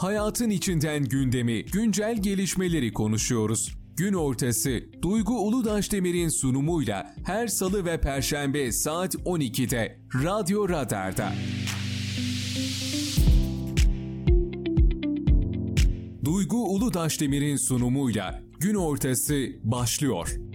Hayatın içinden gündemi, güncel gelişmeleri konuşuyoruz. Gün ortası Duygu Uludaş Demir'in sunumuyla her salı ve perşembe saat 12'de Radyo Radar'da. Duygu Uludaş Demir'in sunumuyla Gün ortası başlıyor.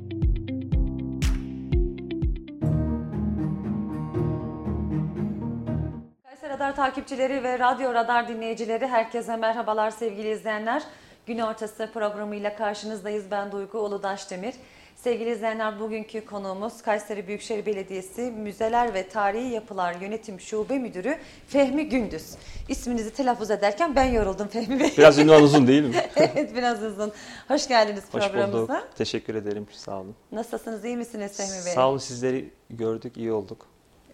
Radar takipçileri ve Radyo Radar dinleyicileri herkese merhabalar sevgili izleyenler. Gün ortası programıyla karşınızdayız. Ben Duygu Uludaş Demir. Sevgili izleyenler bugünkü konuğumuz Kayseri Büyükşehir Belediyesi Müzeler ve Tarihi Yapılar Yönetim Şube Müdürü Fehmi Gündüz. İsminizi telaffuz ederken ben yoruldum Fehmi Bey. Biraz ünvan uzun değil mi? evet biraz uzun. Hoş geldiniz Hoş programımıza. bulduk. Teşekkür ederim. Sağ olun. Nasılsınız iyi misiniz Fehmi Bey? Sağ olun sizleri gördük, iyi olduk.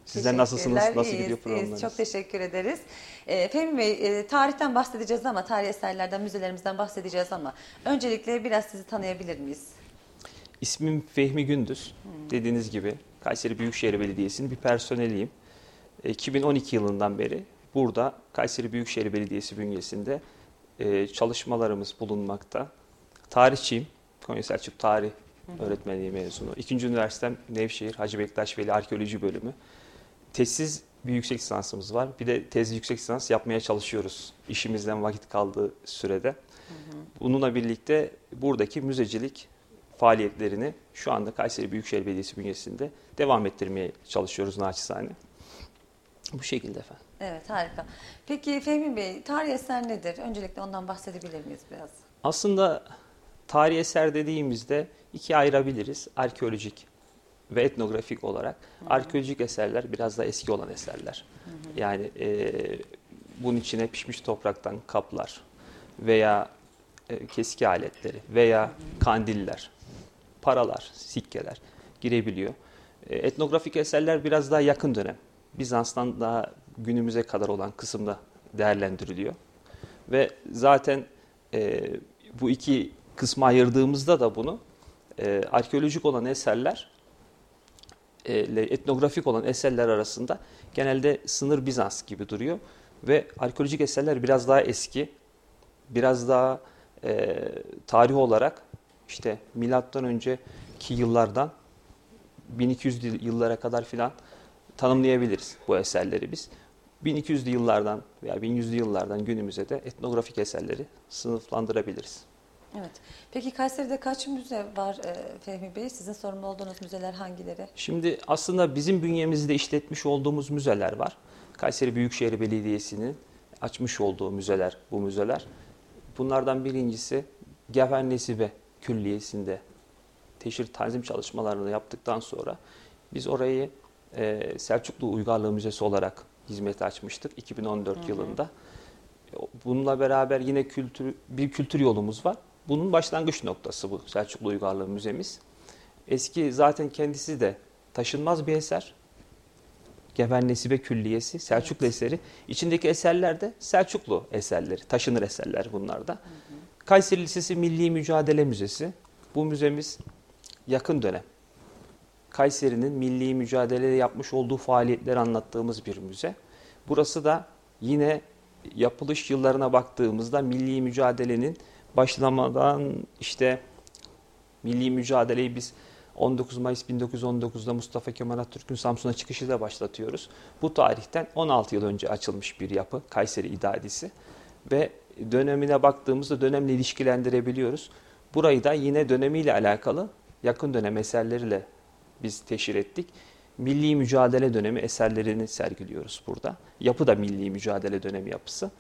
Sizler nasılsınız? Nasıl iyiyiz, gidiyor programlarınız? Çok teşekkür ederiz. E, Fehmi Bey, e, tarihten bahsedeceğiz ama, tarih eserlerden, müzelerimizden bahsedeceğiz ama öncelikle biraz sizi tanıyabilir miyiz? İsmim Fehmi Gündüz. Hmm. Dediğiniz gibi Kayseri Büyükşehir Belediyesi'nin bir personeliyim. E, 2012 yılından beri burada Kayseri Büyükşehir Belediyesi bünyesinde e, çalışmalarımız bulunmakta. Tarihçiyim. Konya Selçuk Tarih Öğretmenliği mezunu. İkinci üniversitem Nevşehir Hacı Bektaş Veli Arkeoloji Bölümü. Tezsiz bir yüksek lisansımız var. Bir de tezli yüksek lisans yapmaya çalışıyoruz işimizden vakit kaldığı sürede. Bununla birlikte buradaki müzecilik faaliyetlerini şu anda Kayseri Büyükşehir Belediyesi bünyesinde devam ettirmeye çalışıyoruz naçizane. Bu şekilde efendim. Evet harika. Peki Fehmi Bey, tarih eser nedir? Öncelikle ondan bahsedebilir miyiz biraz? Aslında tarihi eser dediğimizde ikiye ayırabiliriz. Arkeolojik ve etnografik olarak. Arkeolojik eserler biraz daha eski olan eserler. Yani e, bunun içine pişmiş topraktan kaplar veya e, keski aletleri veya kandiller, paralar, sikkeler girebiliyor. E, etnografik eserler biraz daha yakın dönem. Bizans'tan daha günümüze kadar olan kısımda değerlendiriliyor. Ve zaten e, bu iki kısma ayırdığımızda da bunu e, arkeolojik olan eserler etnografik olan eserler arasında genelde sınır Bizans gibi duruyor. Ve arkeolojik eserler biraz daha eski, biraz daha e, tarih olarak işte milattan önceki yıllardan 1200 yıllara kadar filan tanımlayabiliriz bu eserleri biz. 1200'lü yıllardan veya 1100'lü yıllardan günümüze de etnografik eserleri sınıflandırabiliriz. Evet. Peki Kayseri'de kaç müze var e, Fehmi Bey? Sizin sorumlu olduğunuz müzeler hangileri? Şimdi aslında bizim bünyemizde işletmiş olduğumuz müzeler var. Kayseri Büyükşehir Belediyesi'nin açmış olduğu müzeler, bu müzeler. Bunlardan birincisi Gevher Nesibe Külliyesi'nde teşhir tanzim çalışmalarını yaptıktan sonra biz orayı e, Selçuklu Uygarlığı Müzesi olarak hizmete açmıştık 2014 yılında. Bununla beraber yine kültür, bir kültür yolumuz var. Bunun başlangıç noktası bu Selçuklu Uygarlığı Müzemiz. Eski zaten kendisi de taşınmaz bir eser. Geber Nesibe Külliyesi, Selçuklu eseri. İçindeki eserler de Selçuklu eserleri, taşınır eserler bunlar da. Kayseri Lisesi Milli Mücadele Müzesi. Bu müzemiz yakın dönem. Kayseri'nin milli mücadelede yapmış olduğu faaliyetleri anlattığımız bir müze. Burası da yine yapılış yıllarına baktığımızda milli mücadelenin başlamadan işte milli mücadeleyi biz 19 Mayıs 1919'da Mustafa Kemal Atatürk'ün Samsun'a çıkışıyla başlatıyoruz. Bu tarihten 16 yıl önce açılmış bir yapı Kayseri İdadisi ve dönemine baktığımızda dönemle ilişkilendirebiliyoruz. Burayı da yine dönemiyle alakalı yakın dönem eserleriyle biz teşhir ettik. Milli mücadele dönemi eserlerini sergiliyoruz burada. Yapı da milli mücadele dönemi yapısı.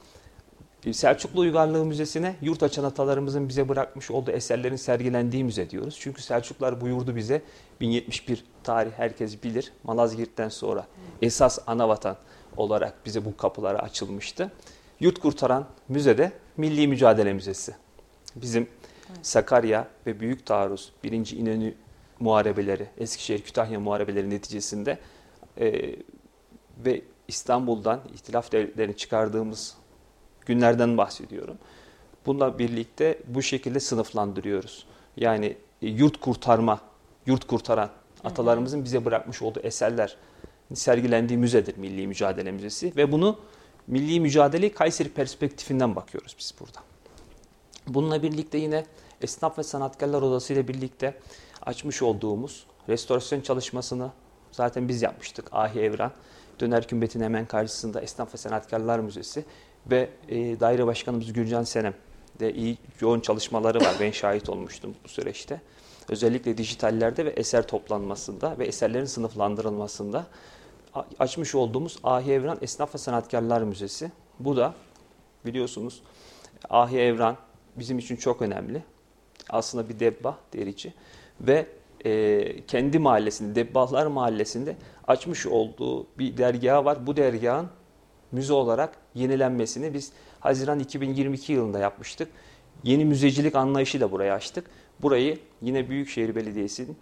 Selçuklu Uygarlığı Müzesi'ne yurt açan atalarımızın bize bırakmış olduğu eserlerin sergilendiği müze diyoruz. Çünkü Selçuklular buyurdu bize 1071 tarih herkes bilir. Malazgirt'ten sonra esas ana vatan olarak bize bu kapıları açılmıştı. Yurt kurtaran müzede Milli Mücadele Müzesi. Bizim Sakarya ve Büyük Taarruz 1. İnönü muharebeleri, Eskişehir Kütahya muharebeleri neticesinde e, ve İstanbul'dan ihtilaf devletlerini çıkardığımız günlerden bahsediyorum. Bununla birlikte bu şekilde sınıflandırıyoruz. Yani e, yurt kurtarma, yurt kurtaran atalarımızın bize bırakmış olduğu eserler sergilendiği müzedir Milli Mücadele Müzesi ve bunu milli mücadeleyi Kayseri perspektifinden bakıyoruz biz burada. Bununla birlikte yine Esnaf ve Sanatkarlar Odası ile birlikte açmış olduğumuz restorasyon çalışmasını zaten biz yapmıştık. Ahi Evran, Döner Kümbet'in hemen karşısında Esnaf ve Sanatkarlar Müzesi ve e, daire başkanımız Gürcan Senem de iyi yoğun çalışmaları var. Ben şahit olmuştum bu süreçte. Özellikle dijitallerde ve eser toplanmasında ve eserlerin sınıflandırılmasında açmış olduğumuz Ahi Evran Esnaf ve Sanatkarlar Müzesi. Bu da biliyorsunuz Ahi Evran bizim için çok önemli. Aslında bir debba derici ve e, kendi mahallesinde, Debbahlar Mahallesi'nde açmış olduğu bir dergahı var. Bu dergahın müze olarak yenilenmesini biz Haziran 2022 yılında yapmıştık. Yeni müzecilik anlayışı da buraya açtık. Burayı yine Büyükşehir Belediyesi'nin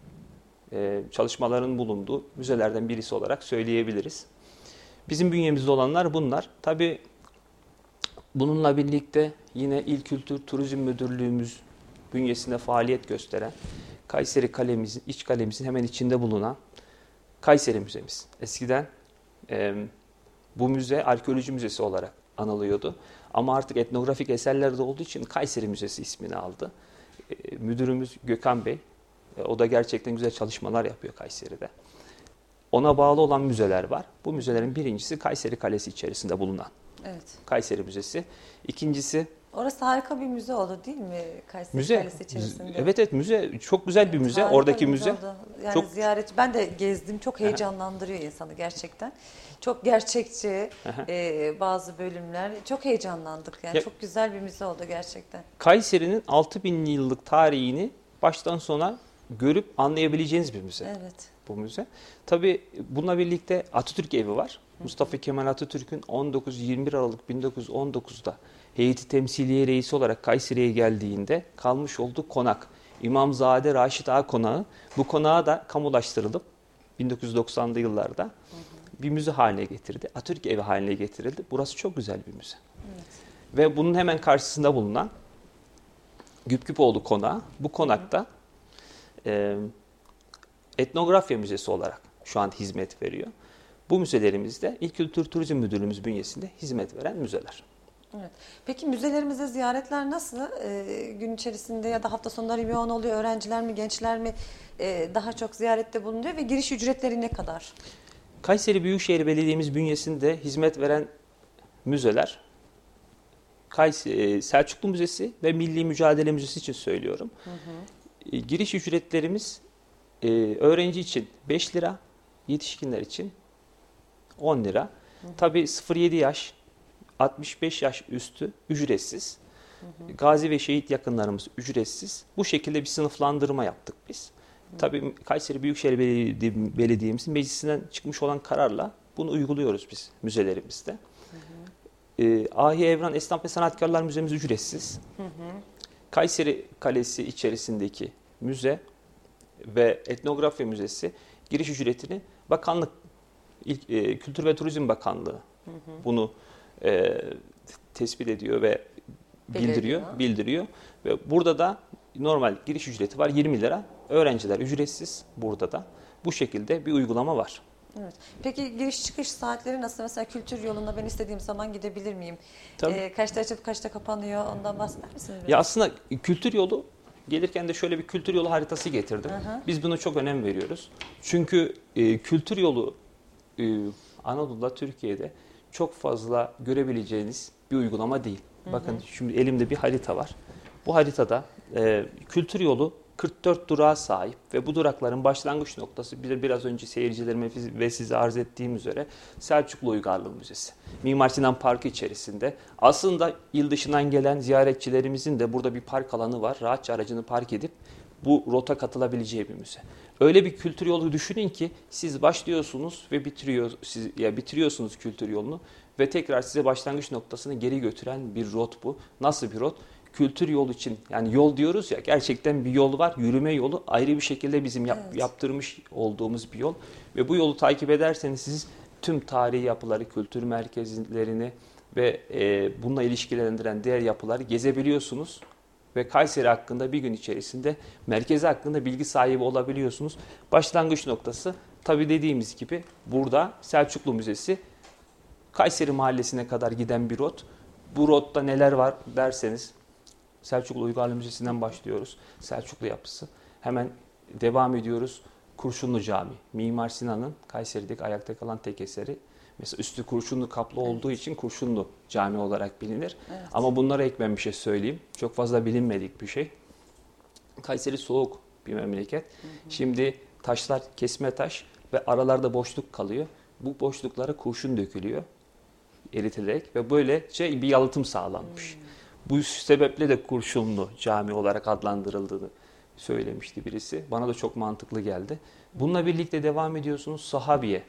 e, çalışmaların bulunduğu müzelerden birisi olarak söyleyebiliriz. Bizim bünyemizde olanlar bunlar. Tabii bununla birlikte yine İl Kültür Turizm Müdürlüğümüz bünyesinde faaliyet gösteren Kayseri kalemizin, iç kalemizin hemen içinde bulunan Kayseri Müzemiz. Eskiden e, bu müze arkeoloji müzesi olarak anılıyordu. Ama artık etnografik eserlerde olduğu için Kayseri Müzesi ismini aldı. E, müdürümüz Gökhan Bey, e, o da gerçekten güzel çalışmalar yapıyor Kayseri'de. Ona bağlı olan müzeler var. Bu müzelerin birincisi Kayseri Kalesi içerisinde bulunan Evet. Kayseri Müzesi. İkincisi Orası harika bir müze oldu değil mi Kayseri müze. Kalesi içerisinde? Evet evet müze çok güzel bir müze. Harika Oradaki bir müze. oldu. Yani çok- ziyaret ben de gezdim. Çok heyecanlandırıyor insanı gerçekten. Çok gerçekçi e, bazı bölümler. Çok heyecanlandık. Yani Ya- çok güzel bir müze oldu gerçekten. Kayseri'nin 6000 yıllık tarihini baştan sona görüp anlayabileceğiniz bir müze. Evet. bu müze. Tabii bununla birlikte Atatürk evi var. Mustafa Kemal Atatürk'ün 19-21 Aralık 1919'da heyeti temsiliye reisi olarak Kayseri'ye geldiğinde kalmış olduğu konak. İmamzade Raşit Ağa Konağı. Bu konağı da kamulaştırılıp 1990'lı yıllarda bir müze haline getirdi. Atatürk evi haline getirildi. Burası çok güzel bir müze. Ve bunun hemen karşısında bulunan Güpküpoğlu Konağı. Bu konakta e, etnografya müzesi olarak şu an hizmet veriyor. Bu müzelerimizde İl Kültür Turizm Müdürlüğümüz bünyesinde hizmet veren müzeler. Evet. Peki müzelerimizde ziyaretler nasıl? Ee, gün içerisinde ya da hafta sonları yoğun oluyor. Öğrenciler mi, gençler mi e, daha çok ziyarette bulunuyor ve giriş ücretleri ne kadar? Kayseri Büyükşehir Belediye'miz bünyesinde hizmet veren müzeler Kayseri, Selçuklu Müzesi ve Milli Mücadele Müzesi için söylüyorum. E, Giriş ücretlerimiz e, öğrenci için 5 lira, yetişkinler için 10 lira. Tabii 0-7 yaş, 65 yaş üstü ücretsiz. Gazi ve şehit yakınlarımız ücretsiz. Bu şekilde bir sınıflandırma yaptık biz. Tabii Kayseri Büyükşehir Belediye- Belediye'mizin meclisinden çıkmış olan kararla bunu uyguluyoruz biz müzelerimizde. Ee, Ahi Evran Esnaf ve Sanatkarlar Müzemiz ücretsiz. Kayseri Kalesi içerisindeki müze ve etnografya müzesi giriş ücretini bakanlık İlk- e, Kültür ve Turizm Bakanlığı bunu e, tespit ediyor ve bildiriyor, bildiriyor ve burada da normal giriş ücreti var 20 lira. Öğrenciler ücretsiz burada da. Bu şekilde bir uygulama var. Evet. Peki giriş çıkış saatleri nasıl? Mesela kültür yoluna ben istediğim zaman gidebilir miyim? Tabii. Ee, kaçta açıp kaçta kapanıyor? Ondan bahseder misiniz? biraz? Ya aslında kültür yolu gelirken de şöyle bir kültür yolu haritası getirdim. Aha. Biz buna çok önem veriyoruz. Çünkü e, kültür yolu e, Anadolu'da, Türkiye'de çok fazla görebileceğiniz bir uygulama değil. Bakın şimdi elimde bir harita var. Bu haritada e, kültür yolu 44 durağa sahip ve bu durakların başlangıç noktası bir, biraz önce seyircilerime ve size arz ettiğim üzere Selçuklu Uygarlığı Müzesi. Mimar Sinan Parkı içerisinde. Aslında il dışından gelen ziyaretçilerimizin de burada bir park alanı var. Rahatça aracını park edip bu rota katılabileceği bir müze. Öyle bir kültür yolu düşünün ki siz başlıyorsunuz ve bitiriyor siz ya bitiriyorsunuz kültür yolunu ve tekrar size başlangıç noktasını geri götüren bir rot bu. Nasıl bir rot? Kültür yolu için yani yol diyoruz ya gerçekten bir yol var. Yürüme yolu ayrı bir şekilde bizim yap- Evet. yaptırmış olduğumuz bir yol ve bu yolu takip ederseniz siz tüm tarihi yapıları, kültür merkezlerini ve e, bununla ilişkilendiren diğer yapıları gezebiliyorsunuz ve Kayseri hakkında bir gün içerisinde merkezi hakkında bilgi sahibi olabiliyorsunuz. Başlangıç noktası tabi dediğimiz gibi burada Selçuklu Müzesi Kayseri Mahallesi'ne kadar giden bir rot. Bu rotta neler var derseniz Selçuklu Uygarlık Müzesi'nden başlıyoruz. Selçuklu yapısı. Hemen devam ediyoruz. Kurşunlu Cami. Mimar Sinan'ın Kayseri'deki ayakta kalan tek eseri. Mesela üstü kurşunlu kaplı Evet. olduğu için Kurşunlu Cami olarak bilinir. Evet. Ama bunlara ek ben bir şey söyleyeyim. Çok fazla bilinmedik bir şey. Kayseri soğuk bir memleket. Şimdi taşlar kesme taş ve aralarda boşluk kalıyor. Bu boşluklara kurşun dökülüyor eritilerek ve böylece bir yalıtım sağlanmış. Bu sebeple de kurşunlu cami olarak adlandırıldığını söylemişti birisi. Bana da çok mantıklı geldi. Bununla birlikte devam ediyorsunuz Sahabiye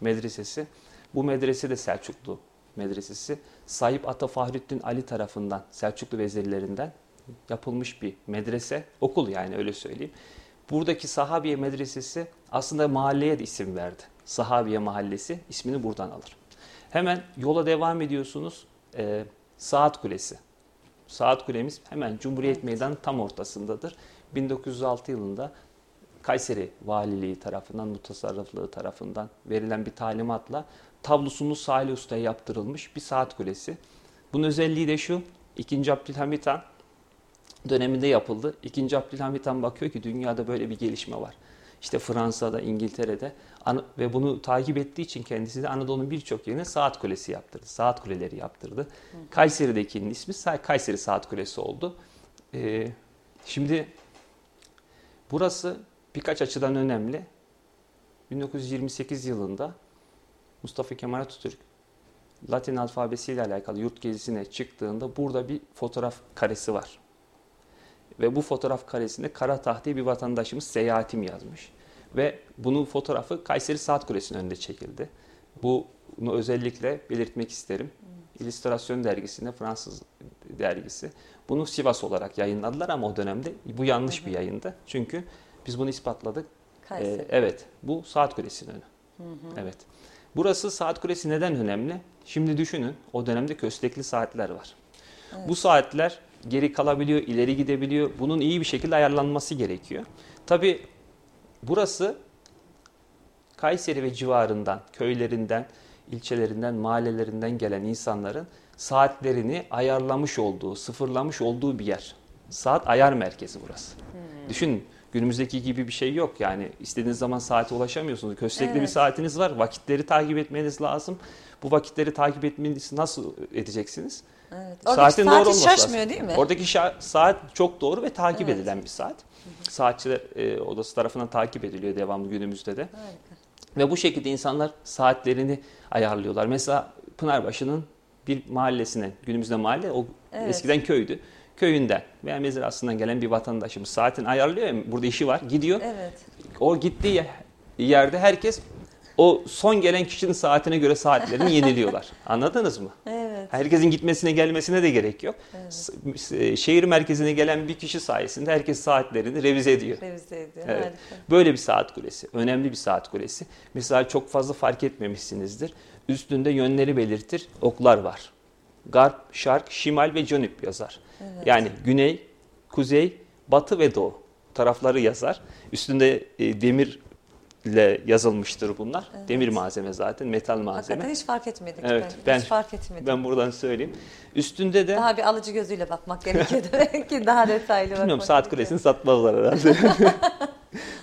Medresesi. Bu medrese de Selçuklu medresesi. Sahip Ata Fahrettin Ali tarafından Selçuklu vezirlerinden yapılmış bir medrese. Okul yani öyle söyleyeyim. Buradaki Sahabiye Medresesi aslında mahalleye de isim verdi. Sahabiye Mahallesi ismini buradan alır. Hemen yola devam ediyorsunuz. Ee, Saat Kulesi. Saat Kulemiz hemen Cumhuriyet Meydanı tam ortasındadır. 1906 yılında Kayseri Valiliği tarafından, mutasarrıflığı tarafından verilen bir talimatla tablosunu Salih Usta'ya yaptırılmış bir saat kulesi. Bunun özelliği de şu, 2. Abdülhamit Han döneminde yapıldı. 2. Abdülhamit Han bakıyor ki dünyada böyle bir gelişme var. İşte Fransa'da, İngiltere'de ve bunu takip ettiği için kendisi de Anadolu'nun birçok yerine saat kulesi yaptırdı. Saat kuleleri yaptırdı. Kayseri'dekinin ismi Kayseri Saat Kulesi oldu. Ee, şimdi burası birkaç açıdan önemli. 1928 yılında Mustafa Kemal Atatürk Latin alfabesiyle alakalı yurt gezisine çıktığında burada bir fotoğraf karesi var. Ve bu fotoğraf karesinde kara tahtaya bir vatandaşımız seyahatim yazmış. Ve bunun fotoğrafı Kayseri Saat Kulesi'nin önünde çekildi. Bunu özellikle belirtmek isterim. İllüstrasyon dergisinde Fransız dergisi. Bunu Sivas olarak yayınladılar ama o dönemde bu yanlış bir yayındı. Çünkü biz bunu ispatladık. Kayseri. Ee, evet, bu Saat Kulesi'nin önü. Evet. Burası Saat Kulesi neden önemli? Şimdi düşünün, o dönemde köstekli saatler var. Bu saatler geri kalabiliyor, ileri gidebiliyor. Bunun iyi bir şekilde ayarlanması gerekiyor. Tabii burası Kayseri ve civarından, köylerinden, ilçelerinden, mahallelerinden gelen insanların saatlerini ayarlamış olduğu, sıfırlamış olduğu bir yer. Saat ayar merkezi burası. Düşünün günümüzdeki gibi bir şey yok yani istediğiniz zaman saate ulaşamıyorsunuz. Köstekli bir Evet. saatiniz var, vakitleri takip etmeniz lazım. Bu vakitleri takip etmenizi nasıl edeceksiniz? Evet. Oradaki Saatin saat doğru olması şaşmıyor lazım. değil mi? Oradaki şa- saat çok doğru ve takip Evet. edilen bir saat. Saatçiler e, odası tarafından takip ediliyor devamlı günümüzde de. Harika. Ve bu şekilde insanlar saatlerini ayarlıyorlar. Mesela Pınarbaşı'nın bir mahallesine, günümüzde mahalle, o Evet. eskiden köydü. Köyünden veya mezrasından gelen bir vatandaşımız saatini ayarlıyor ya, burada işi var, gidiyor. Evet. O gittiği ye- yerde herkes o son gelen kişinin saatine göre saatlerini yeniliyorlar. Anladınız mı? Evet. Herkesin gitmesine gelmesine de gerek yok. S- Şehir merkezine gelen bir kişi sayesinde herkes saatlerini revize ediyor. Revize ediyor. Evet. Harika. Böyle bir saat kulesi, önemli bir saat kulesi. Mesela çok fazla fark etmemişsinizdir. Üstünde yönleri belirtir, oklar var. Garp, şark, şimal ve cönüp yazar. Evet. Yani güney, kuzey, batı ve doğu tarafları yazar. Üstünde e, demirle yazılmıştır bunlar. Evet. Demir malzeme zaten, metal malzeme. Hakikaten hiç fark etmedik. Evet, ben. ben- Hiç fark etmedim. Ben buradan söyleyeyim. Üstünde de Daha bir alıcı gözüyle bakmak gerekiyor demek ki daha detaylı bakmak Bilmiyorum saat kulesini satmazlar herhalde.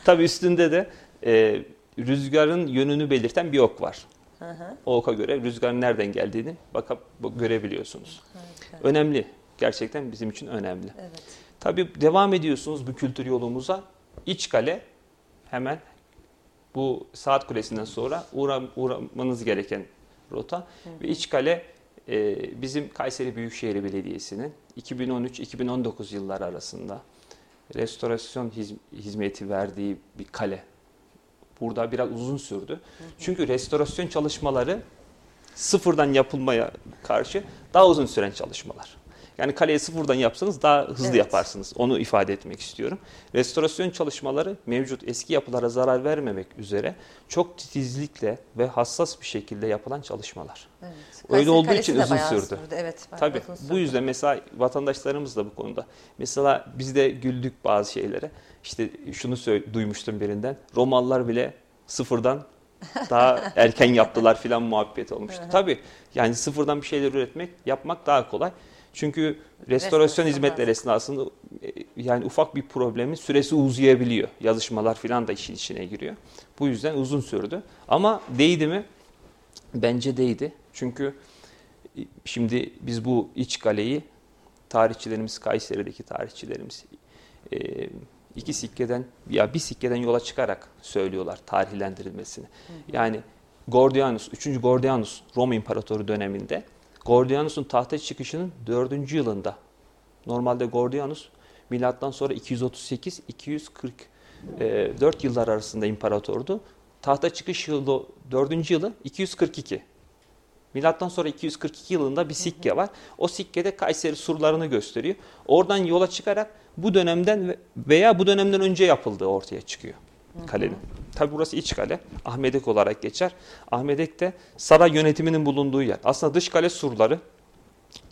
Tabii üstünde de e, rüzgarın yönünü belirten bir ok var. Hı hı. O oka göre rüzgarın nereden geldiğini bakıp görebiliyorsunuz. Harika. Önemli. Gerçekten bizim için önemli. Evet. Tabii devam ediyorsunuz bu kültür yolumuza. İç kale hemen bu saat kulesinden sonra uğra, uğramanız gereken rota. Ve iç kale e, bizim Kayseri Büyükşehir Belediyesi'nin 2013-2019 yılları arasında restorasyon hiz- hizmeti verdiği bir kale. Burada biraz uzun sürdü. Çünkü restorasyon çalışmaları sıfırdan yapılmaya karşı daha uzun süren çalışmalar. Yani kaleyi sıfırdan yapsanız daha hızlı Evet. yaparsınız. Onu ifade etmek istiyorum. Restorasyon çalışmaları mevcut eski yapılara zarar vermemek üzere çok titizlikle ve hassas bir şekilde yapılan çalışmalar. evet. Öyle Kayseri olduğu Kalesi için uzun bayağı sürdü. Evet. Tabii uzun sürdü. bu yüzden mesela vatandaşlarımız da bu konuda. Mesela biz de güldük bazı şeylere. İşte şunu duymuştum birinden. Romalılar bile sıfırdan daha erken yaptılar filan muhabbet olmuştu. Tabii yani sıfırdan bir şeyler üretmek, yapmak daha kolay. Çünkü restorasyon hizmetleri esnasında e, yani ufak bir problemin süresi uzayabiliyor. Yazışmalar filan da işin içine giriyor. Bu yüzden uzun sürdü. Ama değdi mi? Bence değdi. Çünkü e, şimdi biz bu iç kaleyi tarihçilerimiz, Kayseri'deki tarihçilerimiz e, iki sikkeden ya bir sikkeden yola çıkarak söylüyorlar tarihlendirilmesini. Yani Gordianus, 3. Gordianus Roma İmparatoru döneminde Gordianus'un tahta çıkışının 4. yılında normalde Gordianus milattan sonra 238 244 yıllar arasında imparatordu. Tahta çıkış yılı 4. yılı 242. Milattan sonra 242 yılında bir sikke var. O sikkede Kayseri surlarını gösteriyor. Oradan yola çıkarak bu dönemden ve- veya bu dönemden önce yapıldığı ortaya çıkıyor kalenin. Tabi burası iç kale. Ahmedek olarak geçer. Ahmedek de saray yönetiminin bulunduğu yer. Aslında dış kale surları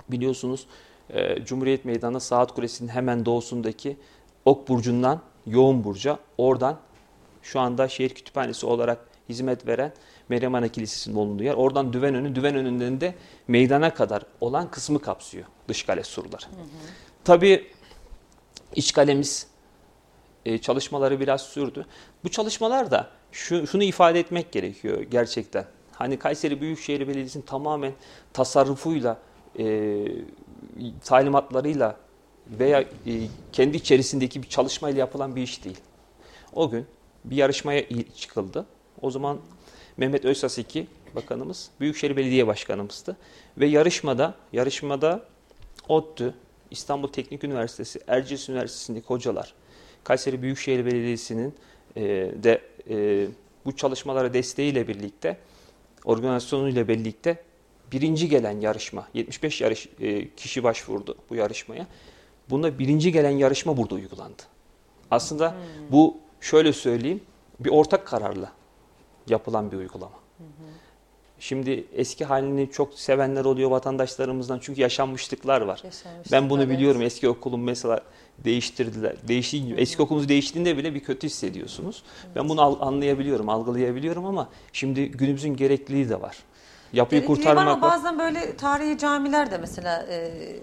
biliyorsunuz e, Cumhuriyet Meydanı Saat Kulesi'nin hemen doğusundaki Ok Burcu'ndan Yoğun Burcu'ya oradan şu anda şehir kütüphanesi olarak hizmet veren Meryem Ana Kilisesi'nin bulunduğu yer. Oradan düven önü, düven önünden de meydana kadar olan kısmı kapsıyor dış kale surları. Tabii iç kalemiz e, çalışmaları biraz sürdü. Bu çalışmalar da şu, şunu ifade etmek gerekiyor gerçekten. Hani Kayseri Büyükşehir Belediyesi'nin tamamen tasarrufuyla, e, talimatlarıyla veya e, kendi içerisindeki bir çalışmayla yapılan bir iş değil. O gün bir yarışmaya çıkıldı. O zaman Mehmet Özsaseki bakanımız Büyükşehir Belediye Başkanımızdı. Ve yarışmada, yarışmada ODTÜ, İstanbul Teknik Üniversitesi, Erciyes Üniversitesi'ndeki hocalar, Kayseri Büyükşehir Belediyesi'nin e, de e, bu çalışmalara desteğiyle birlikte, organizasyonuyla birlikte birinci gelen yarışma, 75 yarış e, kişi başvurdu bu yarışmaya. Bunda birinci gelen yarışma burada uygulandı. Aslında bu şöyle söyleyeyim, bir ortak kararla yapılan bir uygulama. Şimdi eski halini çok sevenler oluyor vatandaşlarımızdan çünkü yaşanmışlıklar var. Yaşanmışlık, Ben bunu evet. biliyorum. Eski okulum mesela değiştirdiler. Değişti, eski okulunuz değiştiğinde bile bir kötü hissediyorsunuz. Ben bunu anlayabiliyorum, algılayabiliyorum ama şimdi günümüzün gerekliliği de var. Yapıyı var kurtarmak bazen böyle tarihi camiler de mesela e,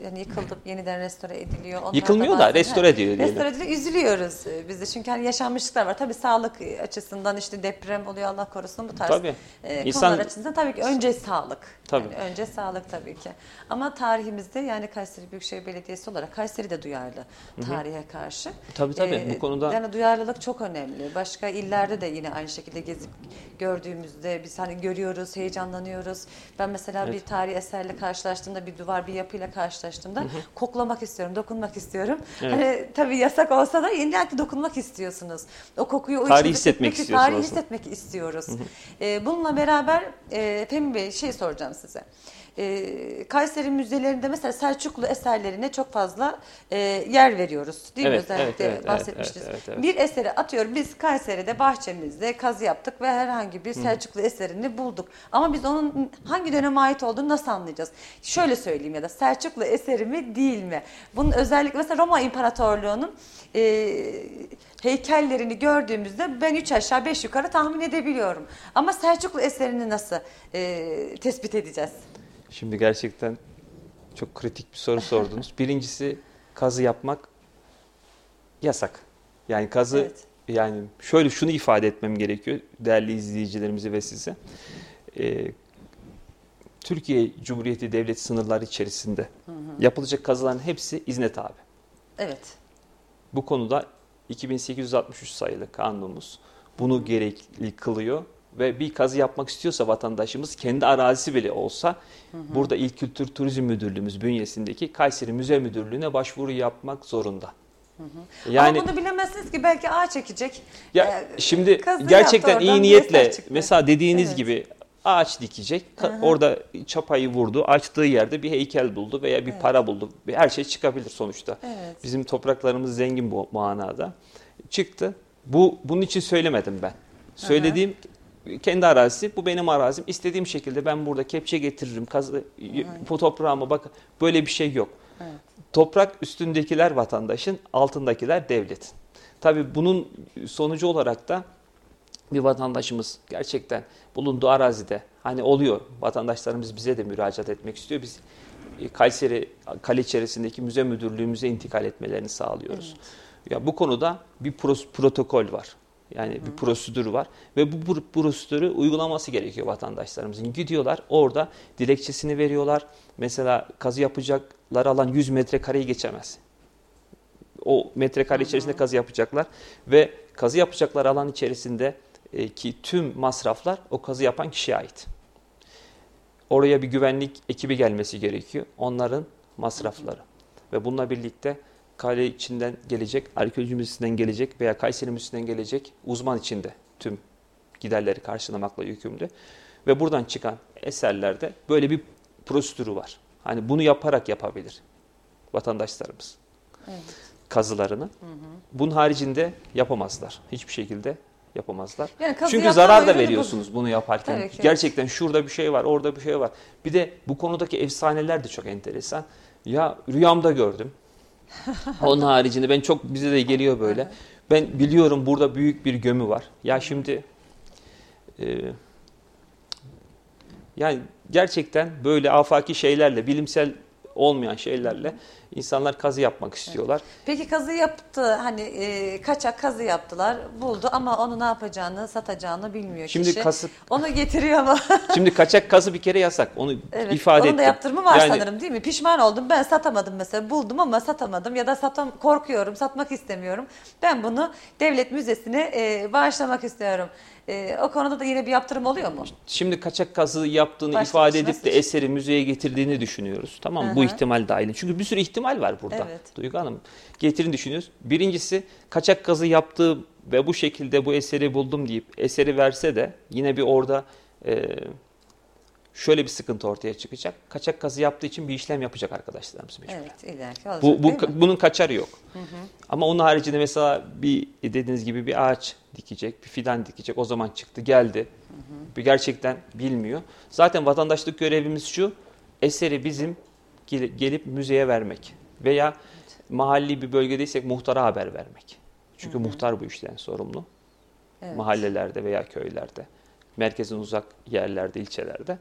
yani yıkılıp yeniden restore ediliyor. Onlar Yıkılmıyor da bazen- restore Ha, ediliyor diyelim. Restore ediliyor. Üzülüyoruz e, biz de çünkü hani yaşanmışlıklar var. Tabii sağlık açısından işte deprem oluyor Allah korusun bu tarz Tabii. e, İnsan- konular açısından tabii ki önce sağlık. Tabii. Yani önce sağlık tabii ki. Ama tarihimizde yani Kayseri Büyükşehir Belediyesi olarak Kayseri de duyarlı tarihe karşı. E, Tabii, tabii. Bu konuda- Yani duyarlılık çok önemli. Başka illerde de yine aynı şekilde gezip gördüğümüzde biz hani görüyoruz, heyecanlanıyoruz. Ben mesela bir Evet. tarihi eserle karşılaştığımda, bir duvar, bir yapıyla karşılaştığımda koklamak istiyorum, dokunmak istiyorum. Evet. Hani tabii yasak olsa da illa ki dokunmak istiyorsunuz. O kokuyu, o Tarihi hissetmek hissetmek- istiyorsun Tarihi hissetmek istiyoruz. Ee, bununla beraber e, Fehmi Bey şey soracağım size. Ee, Kayseri müzelerinde mesela Selçuklu eserlerine çok fazla e, yer veriyoruz. Değil mi? Evet, Özellikle evet, evet, bahsetmiştiniz. evet, evet, evet. Bir eseri atıyorum biz Kayseri'de bahçemizde kazı yaptık ve herhangi bir Selçuklu eserini bulduk. Ama biz onun hangi döneme ait olduğunu nasıl anlayacağız? Şöyle söyleyeyim ya da Selçuklu eseri mi değil mi? Bunun özellikle mesela Roma İmparatorluğu'nun e, heykellerini gördüğümüzde ben üç aşağı beş yukarı tahmin edebiliyorum. Ama Selçuklu eserini nasıl e, tespit edeceğiz? Şimdi gerçekten çok kritik bir soru sordunuz. Birincisi kazı yapmak yasak. Yani kazı Evet. yani şöyle şunu ifade etmem gerekiyor değerli izleyicilerimize ve size. Ee, Türkiye Cumhuriyeti Devleti sınırları içerisinde yapılacak kazıların hepsi izne tabi. Evet. Bu konuda 2863 sayılı kanunumuz bunu gerekli kılıyor ve bir kazı yapmak istiyorsa vatandaşımız kendi arazisi bile olsa burada İl Kültür Turizm Müdürlüğümüz bünyesindeki Kayseri Müze Müdürlüğü'ne başvuru yapmak zorunda. Yani Ama bunu bilemezsiniz ki belki ağaç çekecek. ya Ee, şimdi gerçekten iyi niyetle mesela dediğiniz Evet. gibi ağaç dikecek. Ka- Orada çapayı vurdu. Açtığı yerde bir heykel buldu veya bir para buldu. Her şey çıkabilir sonuçta. Evet. Bizim topraklarımız zengin bu manada. Çıktı. Bu bunun için söylemedim ben. Söylediğim kendi arazisi, bu benim arazim. İstediğim şekilde ben burada kepçe getiririm, kazı, bu toprağıma bak. Böyle bir şey yok. Evet. Toprak üstündekiler vatandaşın, altındakiler devletin. Tabii bunun sonucu olarak da bir vatandaşımız gerçekten bulunduğu arazide hani oluyor vatandaşlarımız bize de müracaat etmek istiyor. Biz e, Kayseri kale içerisindeki müze müdürlüğümüze intikal etmelerini sağlıyoruz. Evet. Ya bu konuda bir protokol var. Yani Hı. bir prosedür var ve bu, bu prosedürü uygulaması gerekiyor vatandaşlarımızın. Gidiyorlar orada dilekçesini veriyorlar. Mesela kazı yapacaklar alan 100 metrekareyi geçemez. O metrekare içerisinde kazı yapacaklar ve kazı yapacaklar alan içerisinde e, ki tüm masraflar o kazı yapan kişiye ait. Oraya bir güvenlik ekibi gelmesi gerekiyor. Onların masrafları. Ve bununla birlikte kale içinden gelecek, arkeoloji müzesinden gelecek veya Kayseri Müzesi'nden gelecek uzman içinde tüm giderleri karşılamakla yükümlü. Ve buradan çıkan eserlerde böyle bir prosedürü var. Hani bunu yaparak yapabilir vatandaşlarımız. Evet. Kazılarını. Hı hı. Bunun haricinde yapamazlar. Hiçbir şekilde yapamazlar. Yani Çünkü zarar da veriyorsunuz bu... bunu yaparken. Gerçekten şurada bir şey var, orada bir şey var. Bir de bu konudaki efsaneler de çok enteresan. Ya rüyamda gördüm. Onun haricinde ben çok bize de geliyor böyle. Ben biliyorum burada büyük bir gömü var. Ya şimdi e, yani gerçekten böyle afaki şeylerle, bilimsel olmayan şeylerle insanlar kazı yapmak istiyorlar. Peki kazı yaptı hani e, kaçak kazı yaptılar buldu ama onu ne yapacağını satacağını bilmiyor şimdi kişi. Kasıp, onu getiriyor ama. şimdi kaçak kazı bir kere yasak onu evet, ifade ettim. Onun da yaptırımı var yani, sanırım değil mi? Pişman oldum ben satamadım mesela buldum ama satamadım ya da satam korkuyorum satmak istemiyorum. Ben bunu devlet müzesine e, bağışlamak istiyorum. E, o konuda da yine bir yaptırım oluyor mu? Şimdi kaçak kazı yaptığını Başka ifade edip de eseri müzeye getirdiğini düşünüyoruz. Tamam mı? Bu ihtimal dahil. Çünkü bir sürü ihtimal var burada. Evet. Duygu Hanım getirin düşünüyoruz. Birincisi kaçak kazı yaptığı ve bu şekilde bu eseri buldum deyip eseri verse de yine bir orada e, şöyle bir sıkıntı ortaya çıkacak. Kaçak kazı yaptığı için bir işlem yapacak arkadaşlarımız mecburen. Evet, ileriki olacak bu, bu, Bunun kaçarı yok. Hı hı. Ama onun haricinde mesela bir dediğiniz gibi bir ağaç dikecek, bir fidan dikecek. O zaman çıktı, geldi. Hı hı. Bir gerçekten bilmiyor. Zaten vatandaşlık görevimiz şu, eseri bizim gelip müzeye vermek. Veya mahalli bir bölgedeysek muhtara haber vermek. Çünkü hı hı. muhtar bu işten sorumlu. Evet. Mahallelerde veya köylerde merkezin uzak yerlerde, ilçelerde.